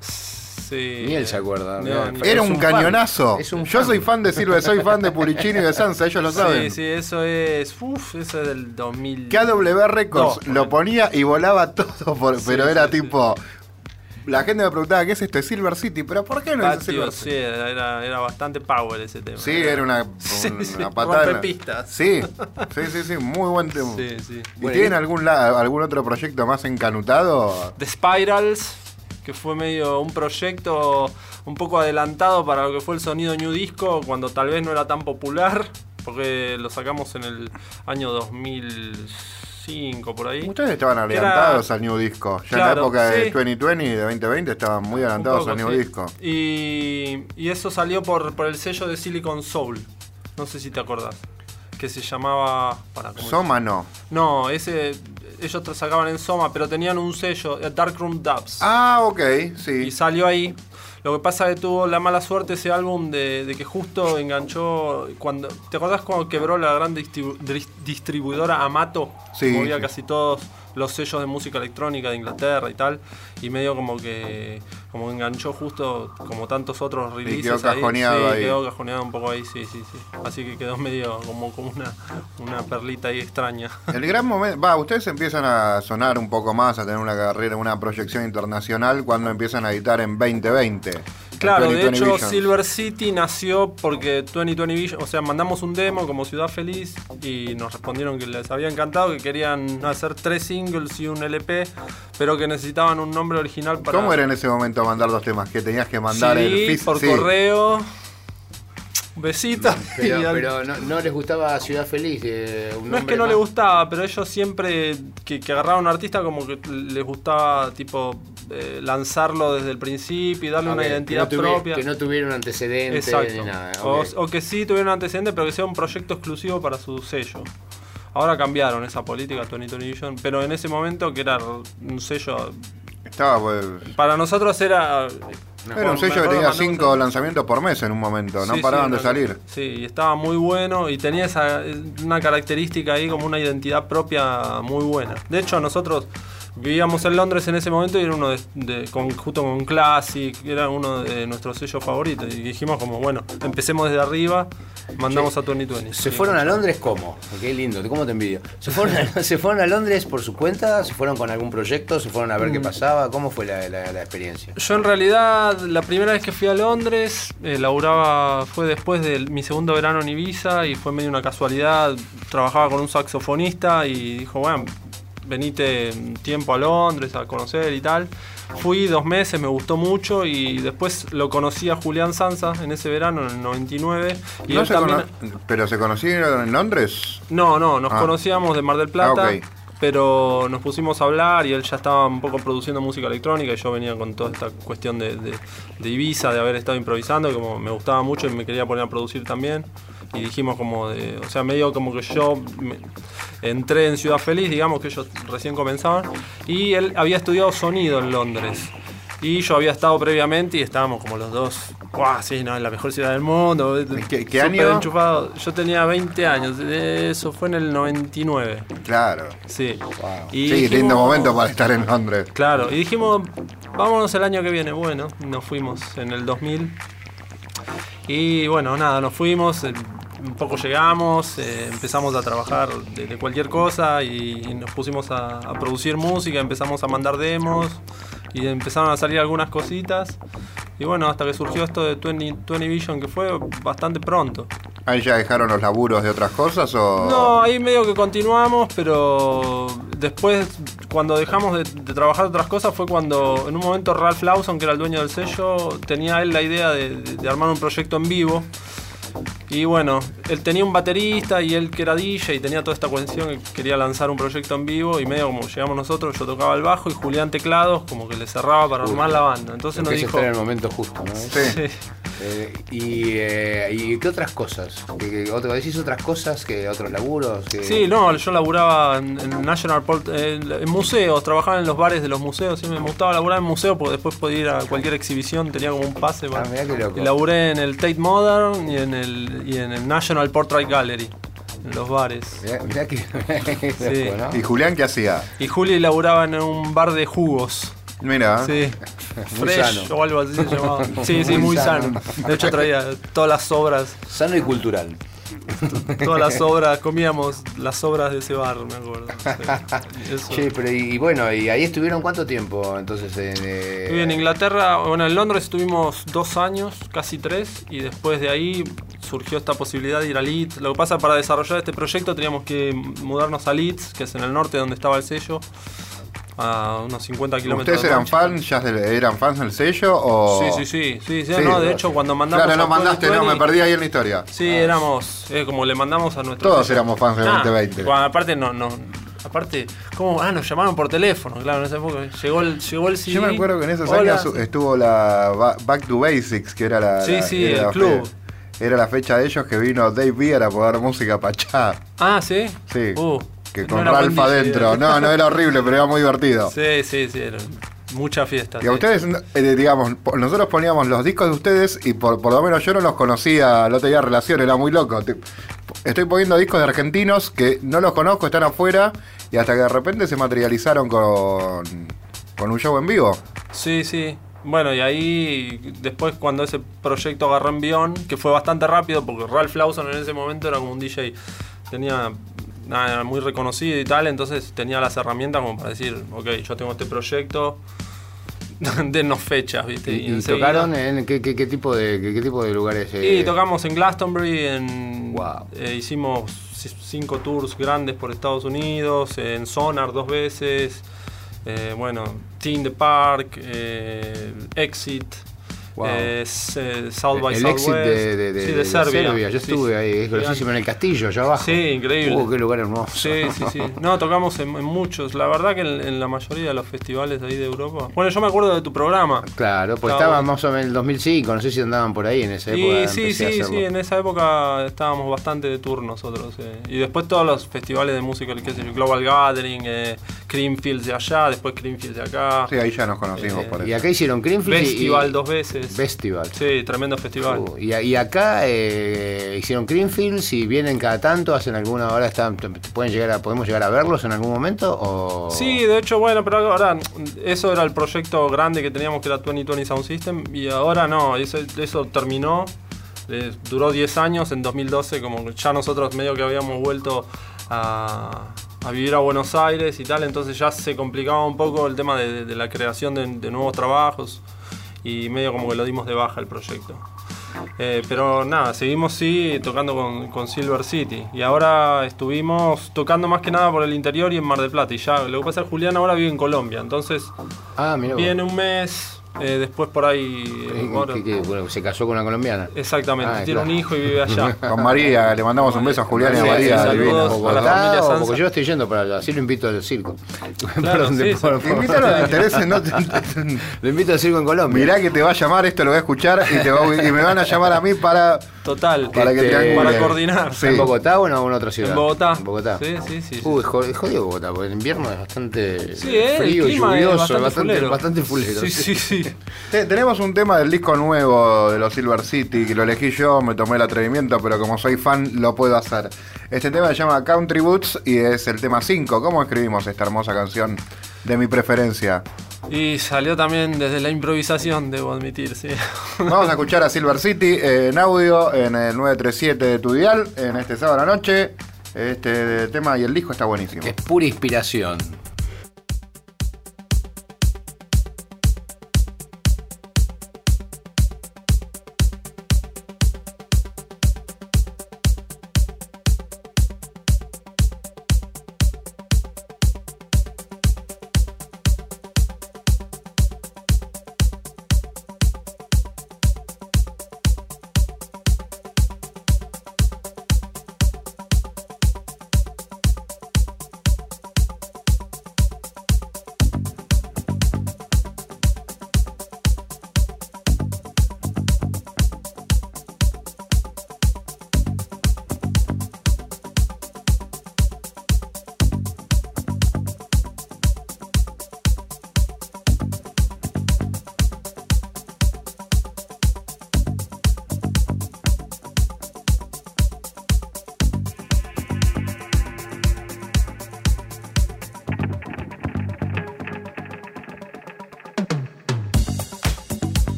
Sí. Ni él se acuerda. No, Era un, cañonazo. Es un Yo fan. soy fan de Silver, soy fan de Puricini y de Sansa, ellos lo saben. Sí, sí, eso es. Uf, eso es del 2000. KW Records No, lo ponía y volaba todo, por- Sí, pero era sí, sí. tipo. La gente me preguntaba, ¿qué es esto? Es Silver City, pero ¿por qué no es Silver Patio, City? sí, era, era, bastante power ese tema. Sí, era una, Sí, una sí, patada. en la- rompepistas. Sí, sí, sí, sí, muy buen tema. Sí, sí. ¿Y Bueno, tienen y- algún, la- algún otro proyecto más encanutado? The Spirals, que fue medio un proyecto un poco adelantado para lo que fue el sonido New Disco, cuando tal vez no era tan popular, porque lo sacamos en el año 2005, por ahí. Ustedes estaban adelantados al New Disco. Ya en la época de sí. 2020 y de 2020 estaban muy adelantados poco, al New sí. Disco. Y, y eso salió por, por el sello de Silicon Soul. No sé si te acordás. Que se llamaba. Para, ¿cómo Soma no. No, ese. Ellos sacaban en Soma, pero tenían un sello, eh, Darkroom Dubs. Ah, ok, Y sí. salió ahí. Lo que pasa es que tuvo la mala suerte ese álbum de, de que justo enganchó cuando. ¿Te acordás cuando quebró la gran distribu- distribuidora Amato? Sí, Movía sí. casi todos los sellos de música electrónica de Inglaterra y tal. Y medio como que. Como enganchó justo como tantos otros releases. quedó ahí. cajoneado Sí, ahí. quedó cajoneado un poco ahí, sí, sí, sí. Así que quedó medio como, como una, una perlita ahí extraña. El gran momento, va, ustedes empiezan a sonar un poco más, a tener una carrera, una proyección internacional cuando empiezan a editar en 2020. en Claro, de 2020 hecho Visions. Silver City nació porque 2020 Vision, o sea, mandamos un demo como Ciudad Feliz y nos respondieron que les había encantado, que querían hacer tres singles y un LP, pero que necesitaban un nombre original para ¿Cómo era en ese momento mandar los temas? Que tenías que mandar el CD, fis- por sí. correo, besita. Pero, y al- pero no, no les gustaba Ciudad Feliz. eh, un no es que no más- le gustaba, pero ellos siempre que, que agarraban a un artista como que les gustaba tipo eh, lanzarlo desde el principio y darle una que identidad no tuvi- propia. Que no tuvieron antecedentes ni nada. O- ok. o, que sí tuvieron antecedentes, pero que sea un proyecto exclusivo para su sello. Ahora cambiaron esa política, Tony Tony Vision, pero en ese momento que era un sello. Estaba, pues, Para nosotros era. era un sello que tenía cinco lanzamientos por mes en un momento, no Sí, paraban sí, de salir. Sí, y estaba muy bueno y tenía esa, una característica ahí como una identidad propia muy buena. De hecho, nosotros vivíamos en Londres en ese momento y era uno de, de- con, junto con Classic, era uno de nuestros sellos favoritos. Y dijimos como, bueno, empecemos desde arriba, mandamos a Tony Tony. ¿Se fueron a Londres cómo? Qué lindo, ¿cómo te envidio? ¿Se fueron, a, ¿Se fueron a Londres por su cuenta? ¿Se fueron con algún proyecto? ¿Se fueron a ver qué pasaba? ¿Cómo fue la, la- la experiencia? Yo en realidad la primera vez que fui a Londres, eh, laburaba, fue después de mi segundo verano en Ibiza y fue medio una casualidad. Trabajaba con un saxofonista y dijo, bueno, venite un tiempo a Londres a conocer y tal. Fui dos meses, me gustó mucho y después lo conocí a Julián Sansa en ese verano, en el 99. Y No él se también... cono- ¿Pero se conocieron en Londres? No, no, nos Ah. conocíamos de Mar del Plata. Ah. Pero nos pusimos a hablar y él ya estaba un poco produciendo música electrónica y yo venía con toda esta cuestión de, de- de Ibiza, de haber estado improvisando, que como me gustaba mucho y me quería poner a producir también. Y dijimos como de, o sea, medio como que yo me- entré en Ciudad Feliz, digamos que ellos recién comenzaban, y él había estudiado sonido en Londres. Y yo había estado previamente y estábamos como los dos, ¡guau! Sí, no, es la mejor ciudad del mundo. ¿Qué- qué año? enchufado. Yo tenía 20 años, eso fue en el 99. Claro. Sí. sí, Y lindo dijimos- momento para estar en Londres. Claro, y dijimos, vámonos el año que viene. Bueno, nos fuimos en el 2000. Y bueno, nada, nos fuimos, poco llegamos, eh, empezamos a trabajar de, de cualquier cosa y, y nos pusimos a, a producir música, empezamos a mandar demos y empezaron a salir algunas cositas. Y bueno, hasta que surgió esto de 20, 20 Vision, que fue bastante pronto. ¿Ahí ya dejaron los laburos de otras cosas o...? No, ahí medio que continuamos, pero después, cuando dejamos de, de trabajar otras cosas, fue cuando en un momento Ralph Lawson, que era el dueño del sello, tenía él la idea de, de- de armar un proyecto en vivo. Y bueno, él tenía un baterista y él que era DJ y tenía toda esta cuestión que quería lanzar un proyecto en vivo y medio como llegamos nosotros, yo tocaba el bajo y Julián teclados, como que le cerraba para armar la banda. Entonces nos dijo... estar en el momento justo, ¿no? Sí. Sí. Eh, y, eh, ¿Y qué otras cosas? ¿Que, que otro- ¿Decís otras cosas que otros laburos? Que... Sí, no, yo laburaba en, en National Port, en museos, trabajaba en los bares de los museos, me gustaba laburar en museos porque después podía ir a cualquier exhibición, tenía como un pase. para- Ah, mirá qué loco. Y laburé en el Tate Modern y en el, y en el National Portrait Gallery, en los bares. Mirá, mirá que. qué Sí. loco, ¿no? ¿Y Julián qué hacía? Y Juli laburaba en un bar de jugos. Mira, Sí. Muy Fresh sano. o algo así se llamaba. Sí, sí, Muy muy sano. sano. De hecho traía todas las obras, Sano y cultural. todas las obras, comíamos las obras de ese bar, me acuerdo. Sí. Eso. Che, pero y, y bueno, ¿y ahí estuvieron cuánto tiempo entonces? En, eh, Estuve en Inglaterra, bueno, en Londres estuvimos dos años, casi tres, y después de ahí surgió esta posibilidad de ir a Leeds. Lo que pasa, para desarrollar este proyecto teníamos que mudarnos a Leeds, que es en el norte donde estaba el sello, a unos 50 kilómetros ¿Ustedes de eran fans, ya eran fans del sello o...? Sí, sí, sí, sí, sí, Sí, no, de hecho cuando mandamos Claro, no mandaste, no, 2020, me perdí ahí en la historia. Sí, éramos, eh, como le mandamos a nuestro Todos sello. éramos fans del Ah, 2020. bueno, aparte no, no, aparte, ¿cómo? Ah, nos llamaron por teléfono, claro, en esa época llegó el, llegó el CD. Yo me acuerdo que en esos Hola. años estuvo la Ba- Back to Basics, que era la... Sí, la- sí, era el la club. fe- Era la fecha de ellos que vino Dave Beer a poner música pachá. Ah, ¿sí? Sí. Uh, que no con era Ralph adentro. No, no era horrible, pero era muy divertido. Sí, sí, sí, era mucha fiesta. Y a ustedes, eh, digamos, nosotros poníamos los discos de ustedes y por, por lo menos yo no los conocía, no tenía relación, era muy loco. Estoy poniendo discos de argentinos que no los conozco, están afuera y hasta que de repente se materializaron con, con un show en vivo. Sí, sí. Bueno, y ahí después cuando ese proyecto agarró envión, que fue bastante rápido, porque Ralph Lawson en ese momento era como un DJ, tenía nada, era muy reconocido y tal, entonces tenía las herramientas como para decir, ok, yo tengo este proyecto, denos fechas, ¿viste? ¿Y, y tocaron en qué, qué- qué tipo de qué, qué tipo de lugares? Y eh? tocamos en Glastonbury, en, Wow. eh, hicimos cinco tours grandes por Estados Unidos, en Sonar dos veces, eh, bueno, Teen the Park, eh, Exit, Wow. eh, South by el Southwest, exit de, de, de- sí, de de Serbia. Yo Sí, estuve sí. ahí, es grosísimo, en el castillo, allá abajo. Sí, increíble. Uh, qué lugar hermoso. Sí, sí, sí. No, tocamos en, en muchos. La verdad que en, en la mayoría de los festivales de ahí de Europa. Bueno, yo me acuerdo de tu programa. Claro, pues Estaba más o menos en el 2005, no sé si andaban por ahí en esa época. Y sí, sí, hacerlo. sí, en esa época estábamos bastante de tour nosotros. eh. Y después todos los festivales de música, qué sé yo, Global Gathering, eh, Creamfields de allá, después Creamfields de acá. Sí, ahí ya nos conocimos Eh, por eso. Y acá hicieron Greenfield y- Festival y, dos veces. Festival. Sí, tremendo festival. Uh, y, y acá eh, hicieron Greenfields y vienen cada tanto, hacen alguna hora, están, pueden llegar a, podemos llegar a verlos en algún momento o Sí, de hecho, bueno, pero ahora eso era el proyecto grande que teníamos que era 2020 Sound System y ahora no, eso, eso terminó. eh, duró 10 años, en 2012 como ya nosotros medio que habíamos vuelto a, a vivir a Buenos Aires y tal, entonces ya se complicaba un poco el tema de, de la creación de, de nuevos trabajos y medio como que lo dimos de baja el proyecto. Eh, pero nada, seguimos sí tocando con, con Silver City. Y ahora estuvimos tocando más que nada por el interior y en Mar del Plata. Y ya, lo que pasa es que Julián ahora vive en Colombia. Entonces Ah, viene un mes, eh, después por ahí. Eh, bueno, se casó con una colombiana. Exactamente, Ah, tiene claro. un hijo y vive allá. Con María, le mandamos un beso a Julián y a María. sí, divina. saludos. a la Bogotá, familia o- Sansa. porque yo estoy yendo para allá, así lo invito al circo. Claro, sí, sí. Invítalo a Teresa, no te- Lo invito al circo en Colombia. Mirá que te va a llamar, esto lo voy a escuchar y, te va a- y me van a llamar a mí para, Total. para que Este, triangule. para coordinar. Sí. ¿En Bogotá o en alguna otra ciudad? En Bogotá. En Bogotá. Sí, sí, sí. Uy, jo- es jodido Bogotá, porque el invierno es bastante Sí, eh, el frío, es lluvioso, bastante bastante, fulero. bastante fulero. Sí, sí, sí. Te- Tenemos un tema del disco nuevo de los Silver City que lo elegí yo, me tomé el atrevimiento, pero como soy fan lo puedo hacer. Este tema se llama Country Boots y es el tema 5. ¿Cómo escribimos esta hermosa canción de mi preferencia? Y salió también desde la improvisación, debo admitir, sí. Vamos a escuchar a Silver City en audio en el 937 de tu dial en este sábado a la noche. Este tema y el disco está buenísimo. Es pura inspiración.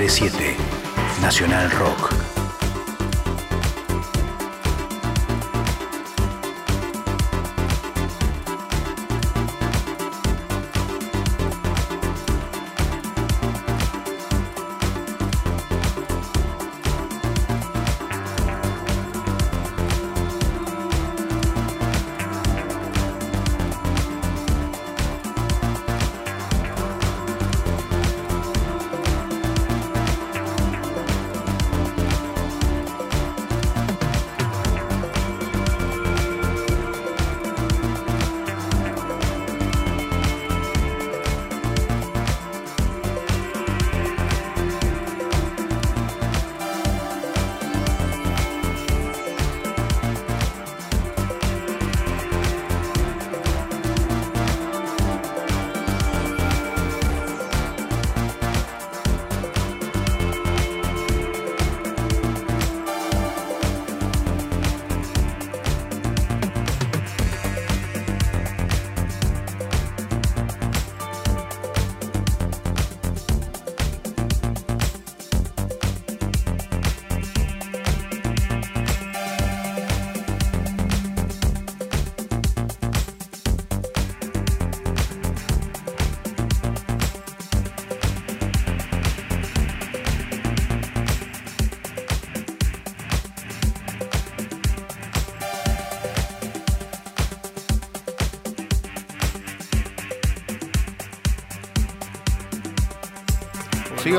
937 Nacional Rock.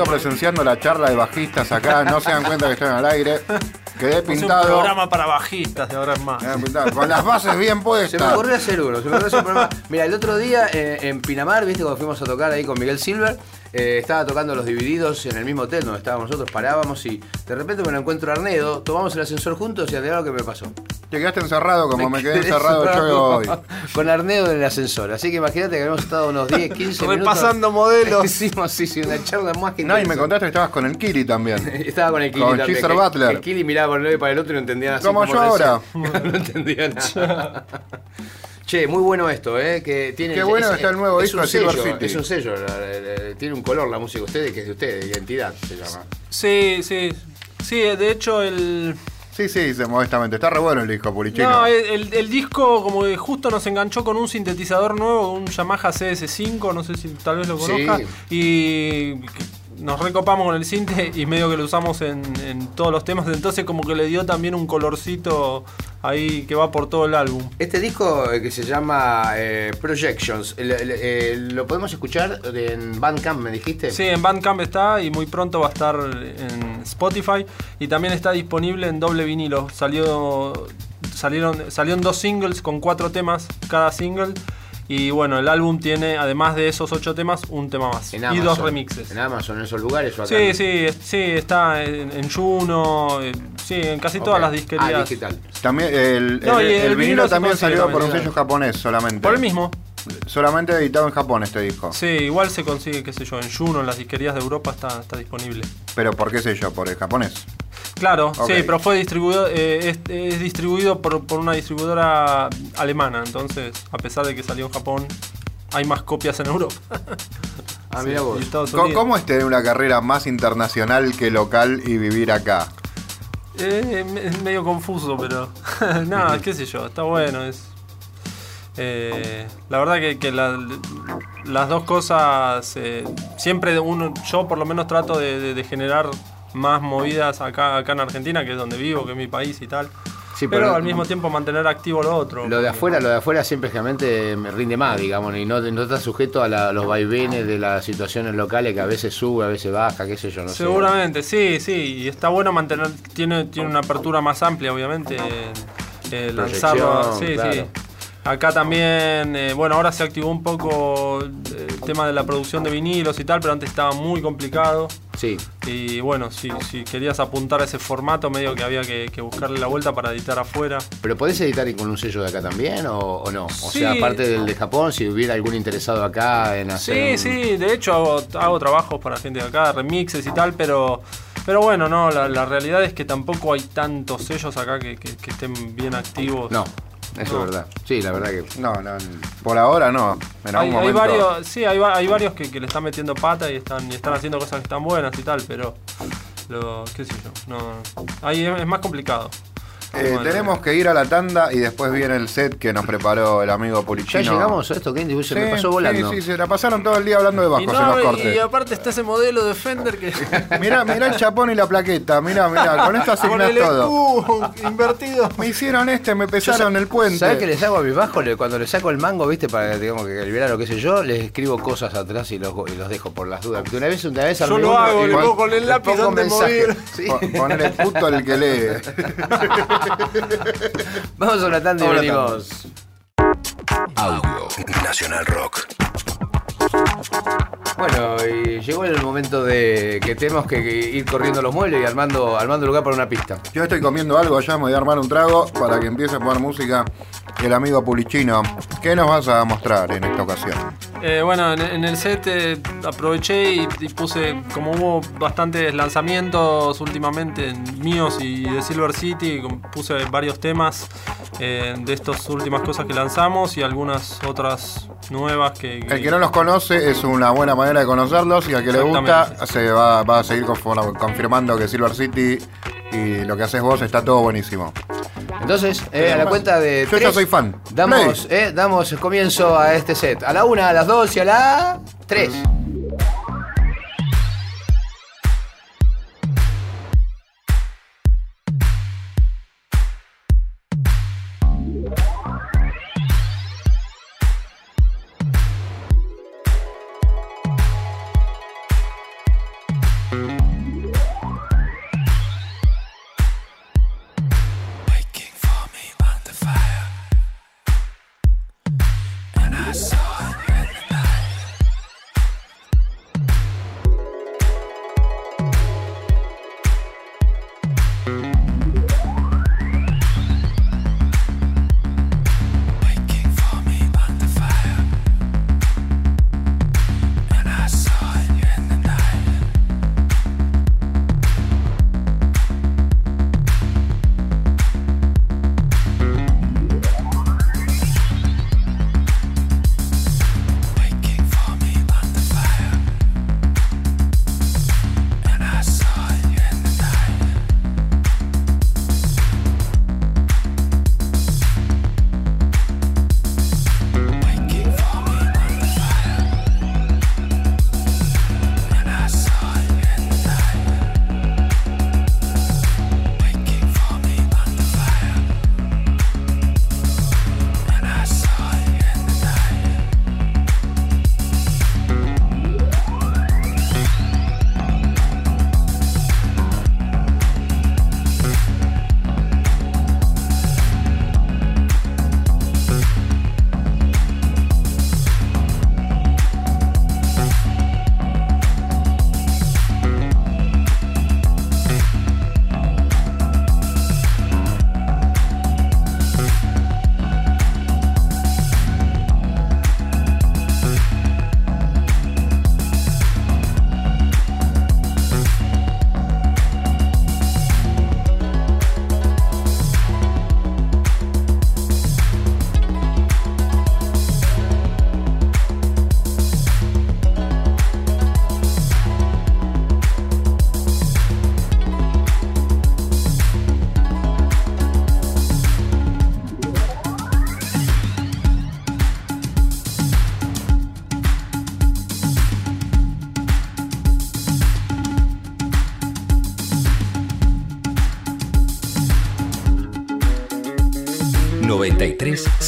Sigo presenciando la charla de bajistas acá, no se dan cuenta que estoy en el aire. Quedé Es un pintado. programa para bajistas de ahora en más. quedé pintado, Con las bases bien Se me puestas. ocurrió hacer uno, se me ocurrió hacer un programa. Mira, el otro día eh, en Pinamar, viste, cuando fuimos a tocar ahí con Miguel Silver, eh, estaba tocando los divididos en el mismo hotel donde estábamos nosotros, parábamos y de repente me lo encuentro a Arnedo, tomamos el ascensor juntos y adivina lo que me pasó. Te quedaste encerrado como me, quedé encerrado yo hoy. Con Arnedo en el ascensor. Así que imagínate que habíamos estado unos 10, 15 minutos. Repasando modelos. Hicimos sí, sí, una charla más que No, y me contaste que estabas con el Kili también. Estaba con el Kili Con también, Butler. que El Kili miraba por un lado y para el otro y no entendía nada. Como yo ahora. no entendía nada. Che, muy bueno esto, ¿eh? Que tiene, Qué bueno está el nuevo es disco un de Silver sello, City. Es un sello, la- la- la- tiene un color la música de ustedes que es de ustedes, identidad se llama. Sí, sí. Sí, de hecho el. Sí, sí, modestamente. Está re bueno el disco, Purichino. No, el, el- disco como que justo nos enganchó con un sintetizador nuevo, un Yamaha CS5, no sé si tal vez lo Sí. conozca. Y nos recopamos con el sinte y medio que lo usamos en, en todos los temas. Entonces como que le dio también un colorcito ahí que va por todo el álbum. Este disco eh, que se llama eh, Projections, el- ¿lo podemos escuchar en Bandcamp, me dijiste? Sí, en Bandcamp está y muy pronto va a estar en Spotify y también está disponible en doble vinilo. Salió salieron salieron dos singles con cuatro temas cada single y bueno, el álbum tiene además de esos ocho temas un tema más En y Amazon. dos remixes. En Amazon, en esos lugares o acá. Sí, sí, sí, está en, en Juno, eh, sí, en casi todas las Ah, disquerías. digital. También el, No, el- y el el vinilo también salió por un sello japonés solamente. Por el mismo. Solamente editado en Japón este disco. Sí, igual se consigue, qué sé yo, en Juno, en las disquerías de Europa está, está disponible. Pero ¿por qué sello? Por el japonés. Claro, sí, pero fue distribuido, eh, es, es distribuido por, por una distribuidora alemana, entonces, a pesar de que salió en Japón, hay más copias en Europa. Ah, mira vos. ¿Cómo, cómo es tener una carrera más internacional que local y vivir acá? Eh, es medio confuso, pero nada, qué sé yo, está bueno. Es, eh, la verdad que, que la- las dos cosas, eh, siempre uno, yo por lo menos trato de, de- de generar más movidas acá, acá en Argentina, que es donde vivo, que es mi país y tal. Sí, pero, pero- al mismo tiempo mantener activo lo otro. Lo de afuera, lo de afuera siempre generalmente me rinde más, digamos, y no, no está sujeto a la- los vaivenes de las situaciones locales que a veces sube, a veces baja, qué sé yo, no sé. Seguramente, sí, sí. Y está bueno mantener, tiene, tiene una apertura más amplia, obviamente. eh, lanzarlo. Sí, claro. sí. Acá también, eh, bueno, ahora se activó un poco el tema de la producción de vinilos y tal, pero antes estaba muy complicado. Sí. Y bueno, si, si querías apuntar a ese formato, medio que había que, que buscarle la vuelta para editar afuera. ¿Pero podés editar con un sello de acá también o, o no? O Sí. sea, aparte del de Japón, si hubiera algún interesado acá en hacer. Sí, un- sí, de hecho hago, hago trabajos para gente de acá, remixes y tal, pero, pero bueno, no, la, la realidad es que tampoco hay tantos sellos acá que, que- que estén bien activos. No. Eso No. es verdad. Sí, la verdad que. No, no, por ahora no. En Hay, algún hay momento. varios, sí, hay, hay varios que, que le están metiendo pata y están, y están haciendo cosas que están buenas y tal, pero lo, qué sé yo, no, ahí es, es más complicado. Eh, tenemos que ir a la tanda y después viene el set que nos preparó el amigo Ya Pulichino. llegamos a esto, que se me Sí, pasó volando. Sí, sí, se la pasaron todo el día hablando de y, bajos en no, los y- cortes. y aparte está ese modelo de Fender que Mirá, mirá el chapón y la plaqueta, mirá, mirá, con esto con asignás el todo. EQ invertido. Me hicieron este, me pesaron el puente. ¿Sabes qué les hago a mis bajos? Le- Cuando le saco el mango, viste, para digamos, que el verano, qué sé yo, les escribo cosas atrás y los, y los dejo por las dudas. Una vez, una vez Yo lo hago, y le pon- pongo con el lápiz donde mensaje. mover. Sí. Po- Ponele puto el que lee. Vamos a una tanda y venimos. Audio Nacional Rock. Bueno, y llegó el momento de que tenemos que, ir corriendo los muebles y armando, armando lugar para una pista. Yo estoy comiendo algo, ya me voy a armar un trago para que empiece a poner música el amigo Pulichino. ¿Qué nos vas a mostrar en esta ocasión? Eh, bueno, en, en el set eh, aproveché y, y puse, como hubo bastantes lanzamientos últimamente en míos y de Silver City, puse varios temas eh, de estas últimas cosas que lanzamos y algunas otras nuevas que... El que no los conoce es una buena manera de conocerlos y al que le gusta se va, va a seguir confirmando que Silver City y lo que haces vos está todo buenísimo. Entonces, eh, a la cuenta de. Yo ya soy fan. Damos, eh, damos comienzo a este set. A la una, a las dos y a la tres. Yes.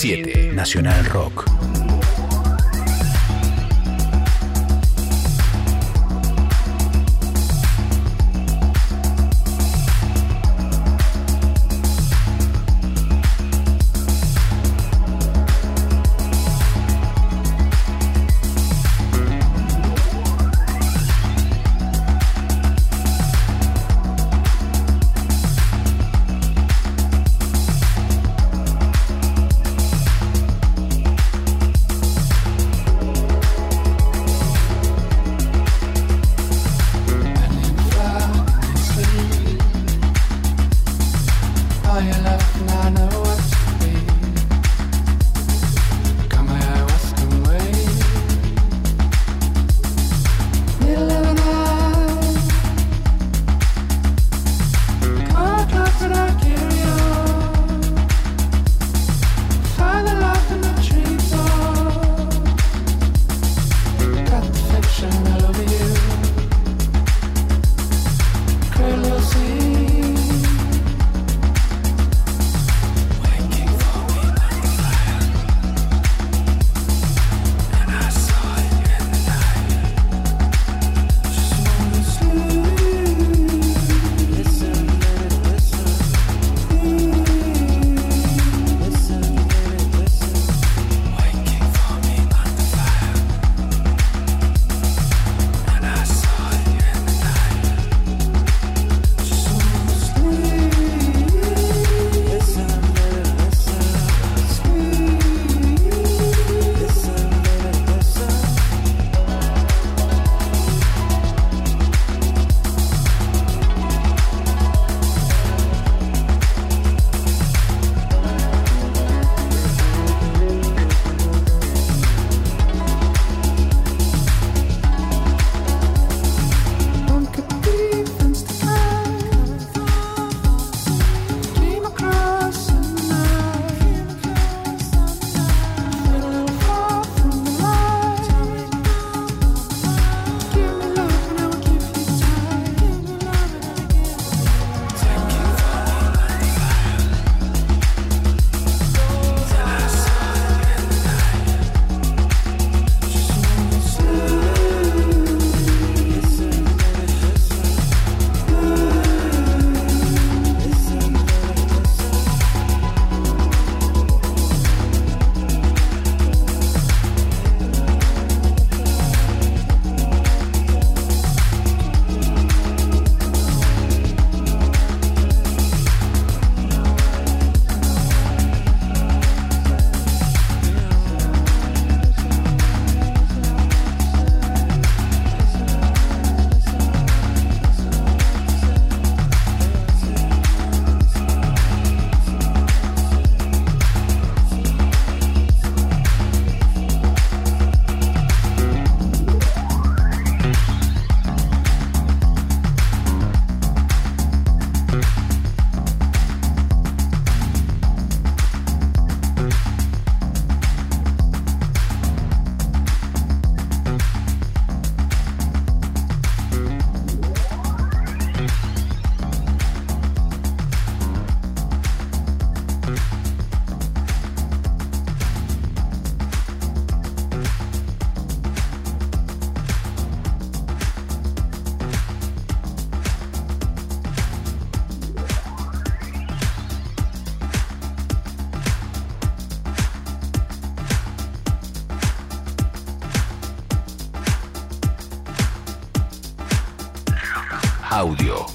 2017. Nacional Rock.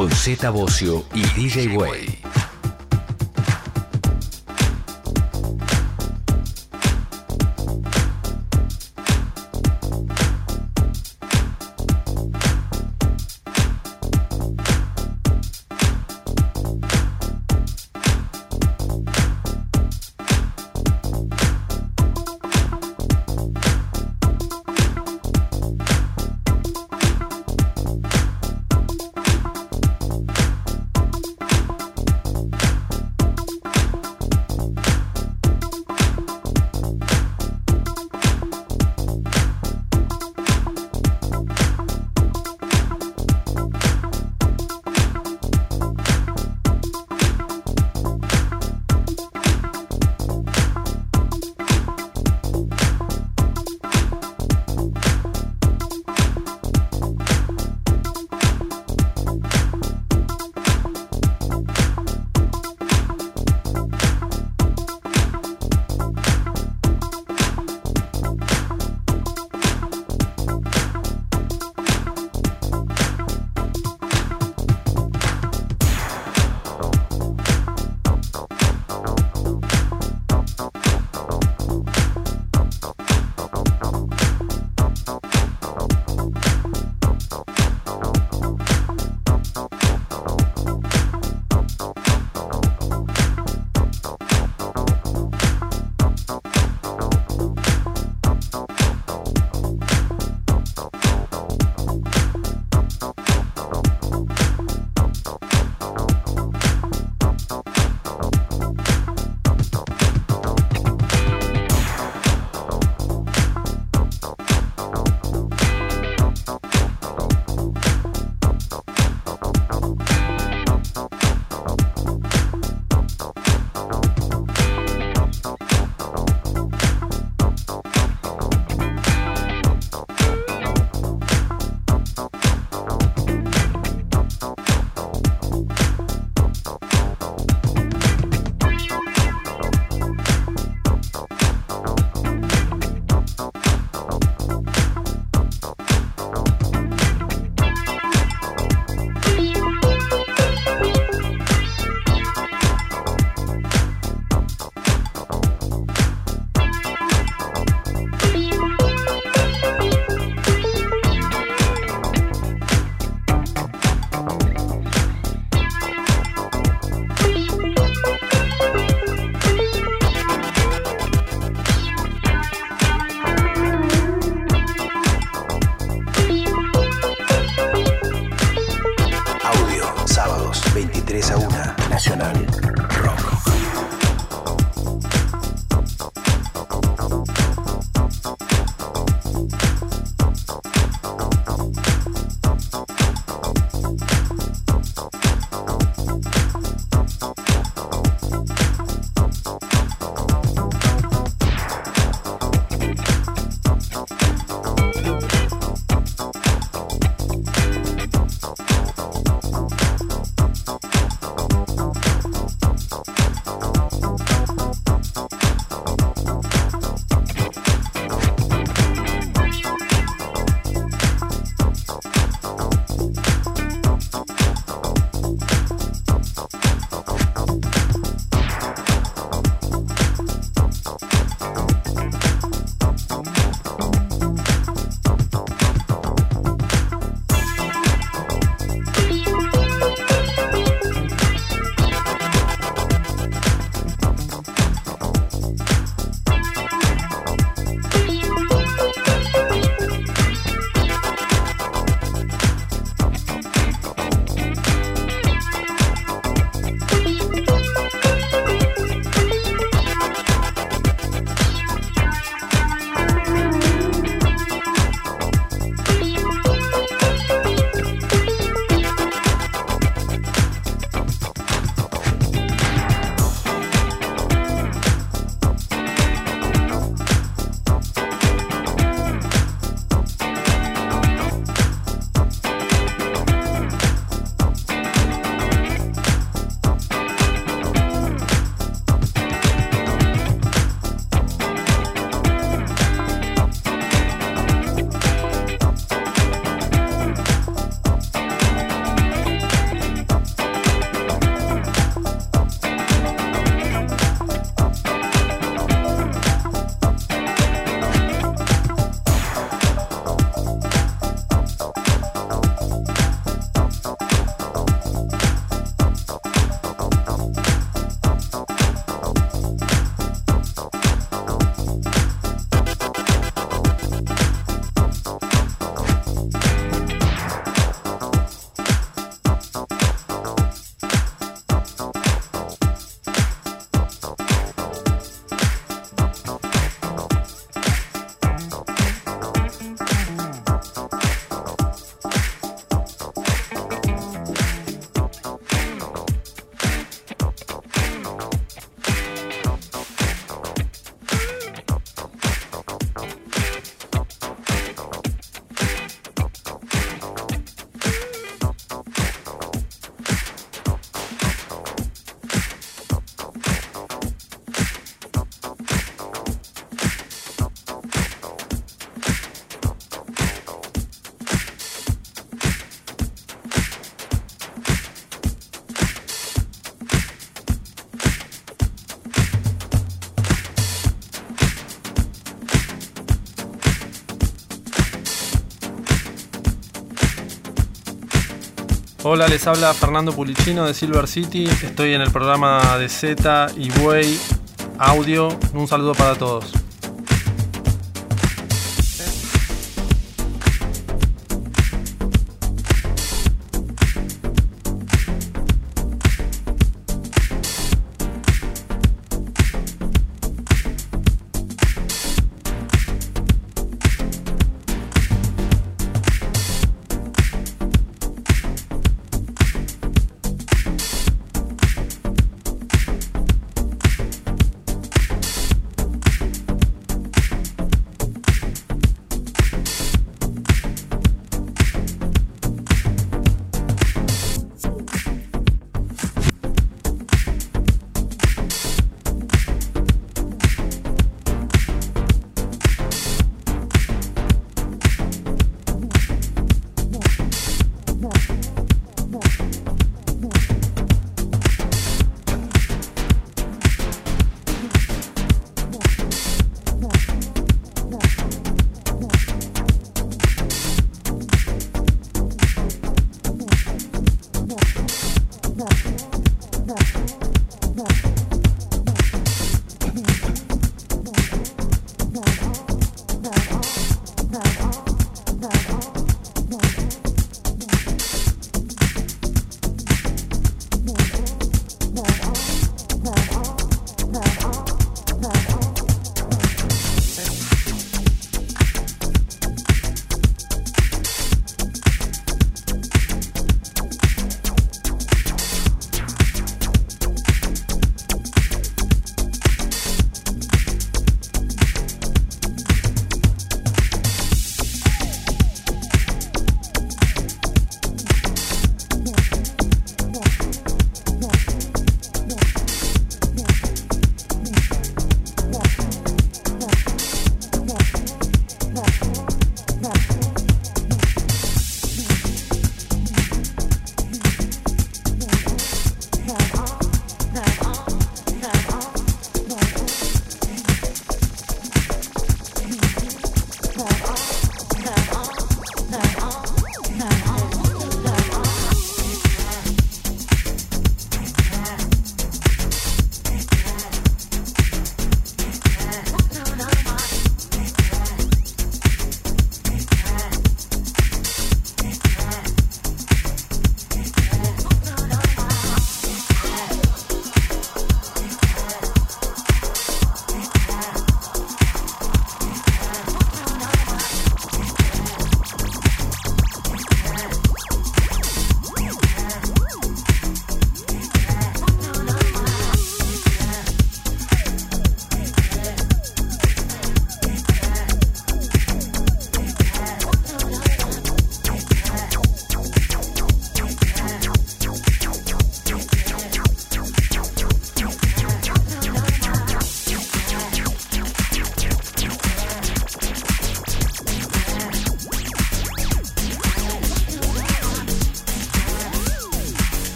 Con Z Bocio y DJ Way. Hola, les habla Fernando Pulicino de Silver City. Estoy en el programa de Z y Buey Audio. Un saludo para todos.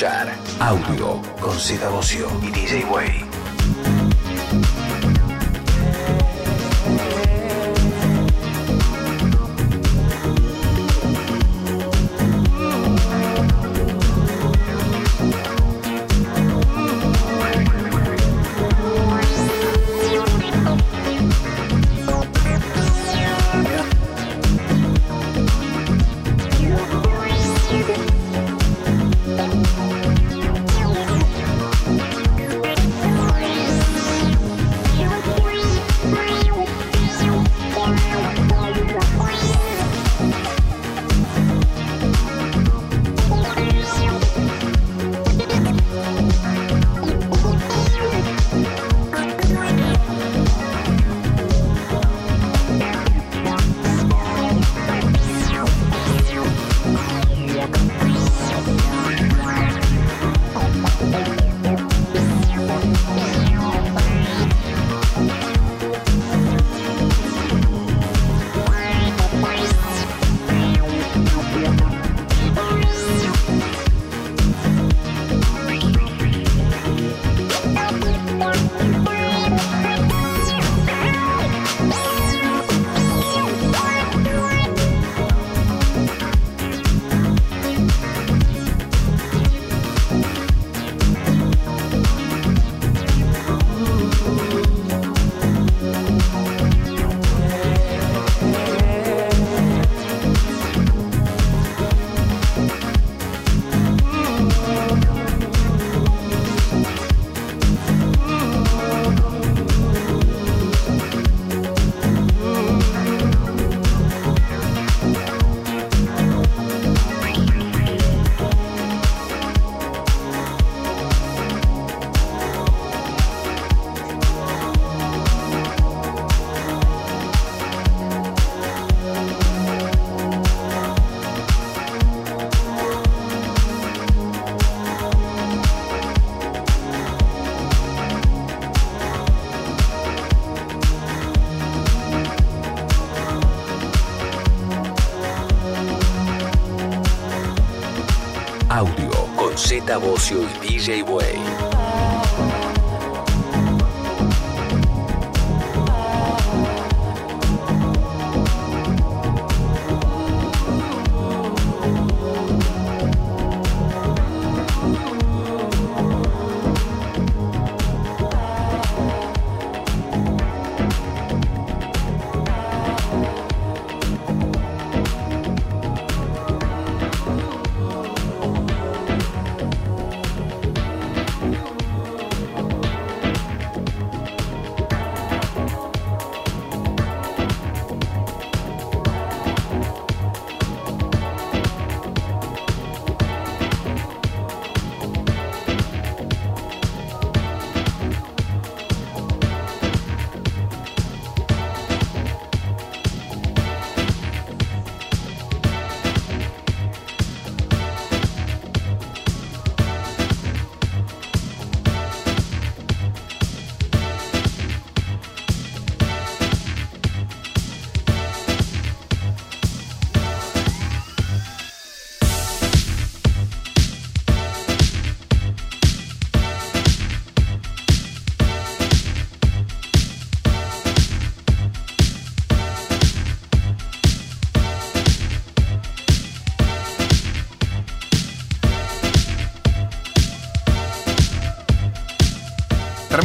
Escuchar. Audio con Z Bocio y DJ Way. Bocio y DJ Way.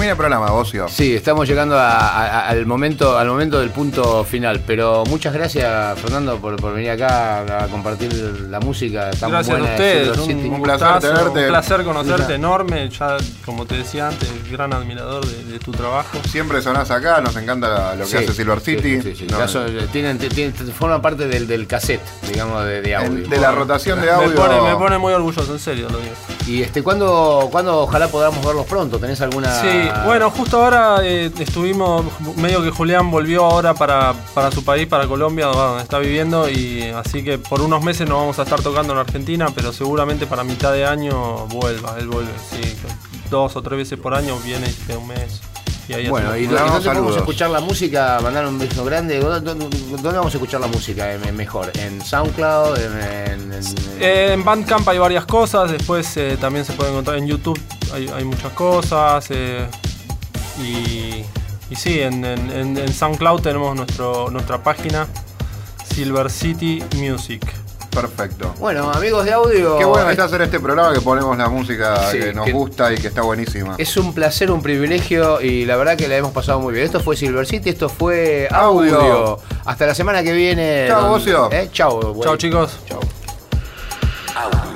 Termina el programa, Bocio. Sí, estamos llegando a- a- al, momento, al momento del punto final. Pero muchas gracias, Fernando, por, por venir acá a compartir la música tan Gracias buena a de ustedes, un, placer gustazo, tenerte. Un placer conocerte enorme. Ya, como te decía antes, gran admirador de, de tu trabajo. Siempre sonás acá, nos encanta lo que Sí, hace Silver City. sí, sí, sí. No, Ya son- tienen, tienen- forman parte del, del cassette, digamos, de, de el- audio. de la rotación de Me audio. pone, me pone muy orgulloso, en serio lo digo. Y este, ¿cuándo, ¿cuándo ojalá podamos verlos pronto? ¿Tenés alguna...? Sí, bueno, justo ahora eh, estuvimos, medio que Julián volvió ahora para, para su país, para Colombia, donde está viviendo, y así que por unos meses no vamos a estar tocando en Argentina, pero seguramente para mitad de año vuelva, él vuelve, sí, dos o tres veces por año viene y queda un mes. Y Bueno, y, damos dónde podemos saludos. escuchar la música, mandar un beso grande. ¿Dónde, vamos a escuchar la música mejor? ¿En SoundCloud? ¿En, en- en- en Bandcamp hay varias cosas, después eh, también se puede encontrar en YouTube, hay, hay muchas cosas. eh, y, y sí, en, en- en- en SoundCloud tenemos nuestro, nuestra página Silver City Music. Perfecto. Bueno, amigos de audio. Qué bueno que es, está hacer este programa que ponemos la música Sí, que nos que- gusta y que está buenísima. es un placer, un privilegio y la verdad que la hemos pasado muy bien. Esto fue Silver City, esto fue audio. Audio. Hasta la semana que viene. Chao, Bocio. ¿eh? Chao. Chao chicos. Chao. Audio.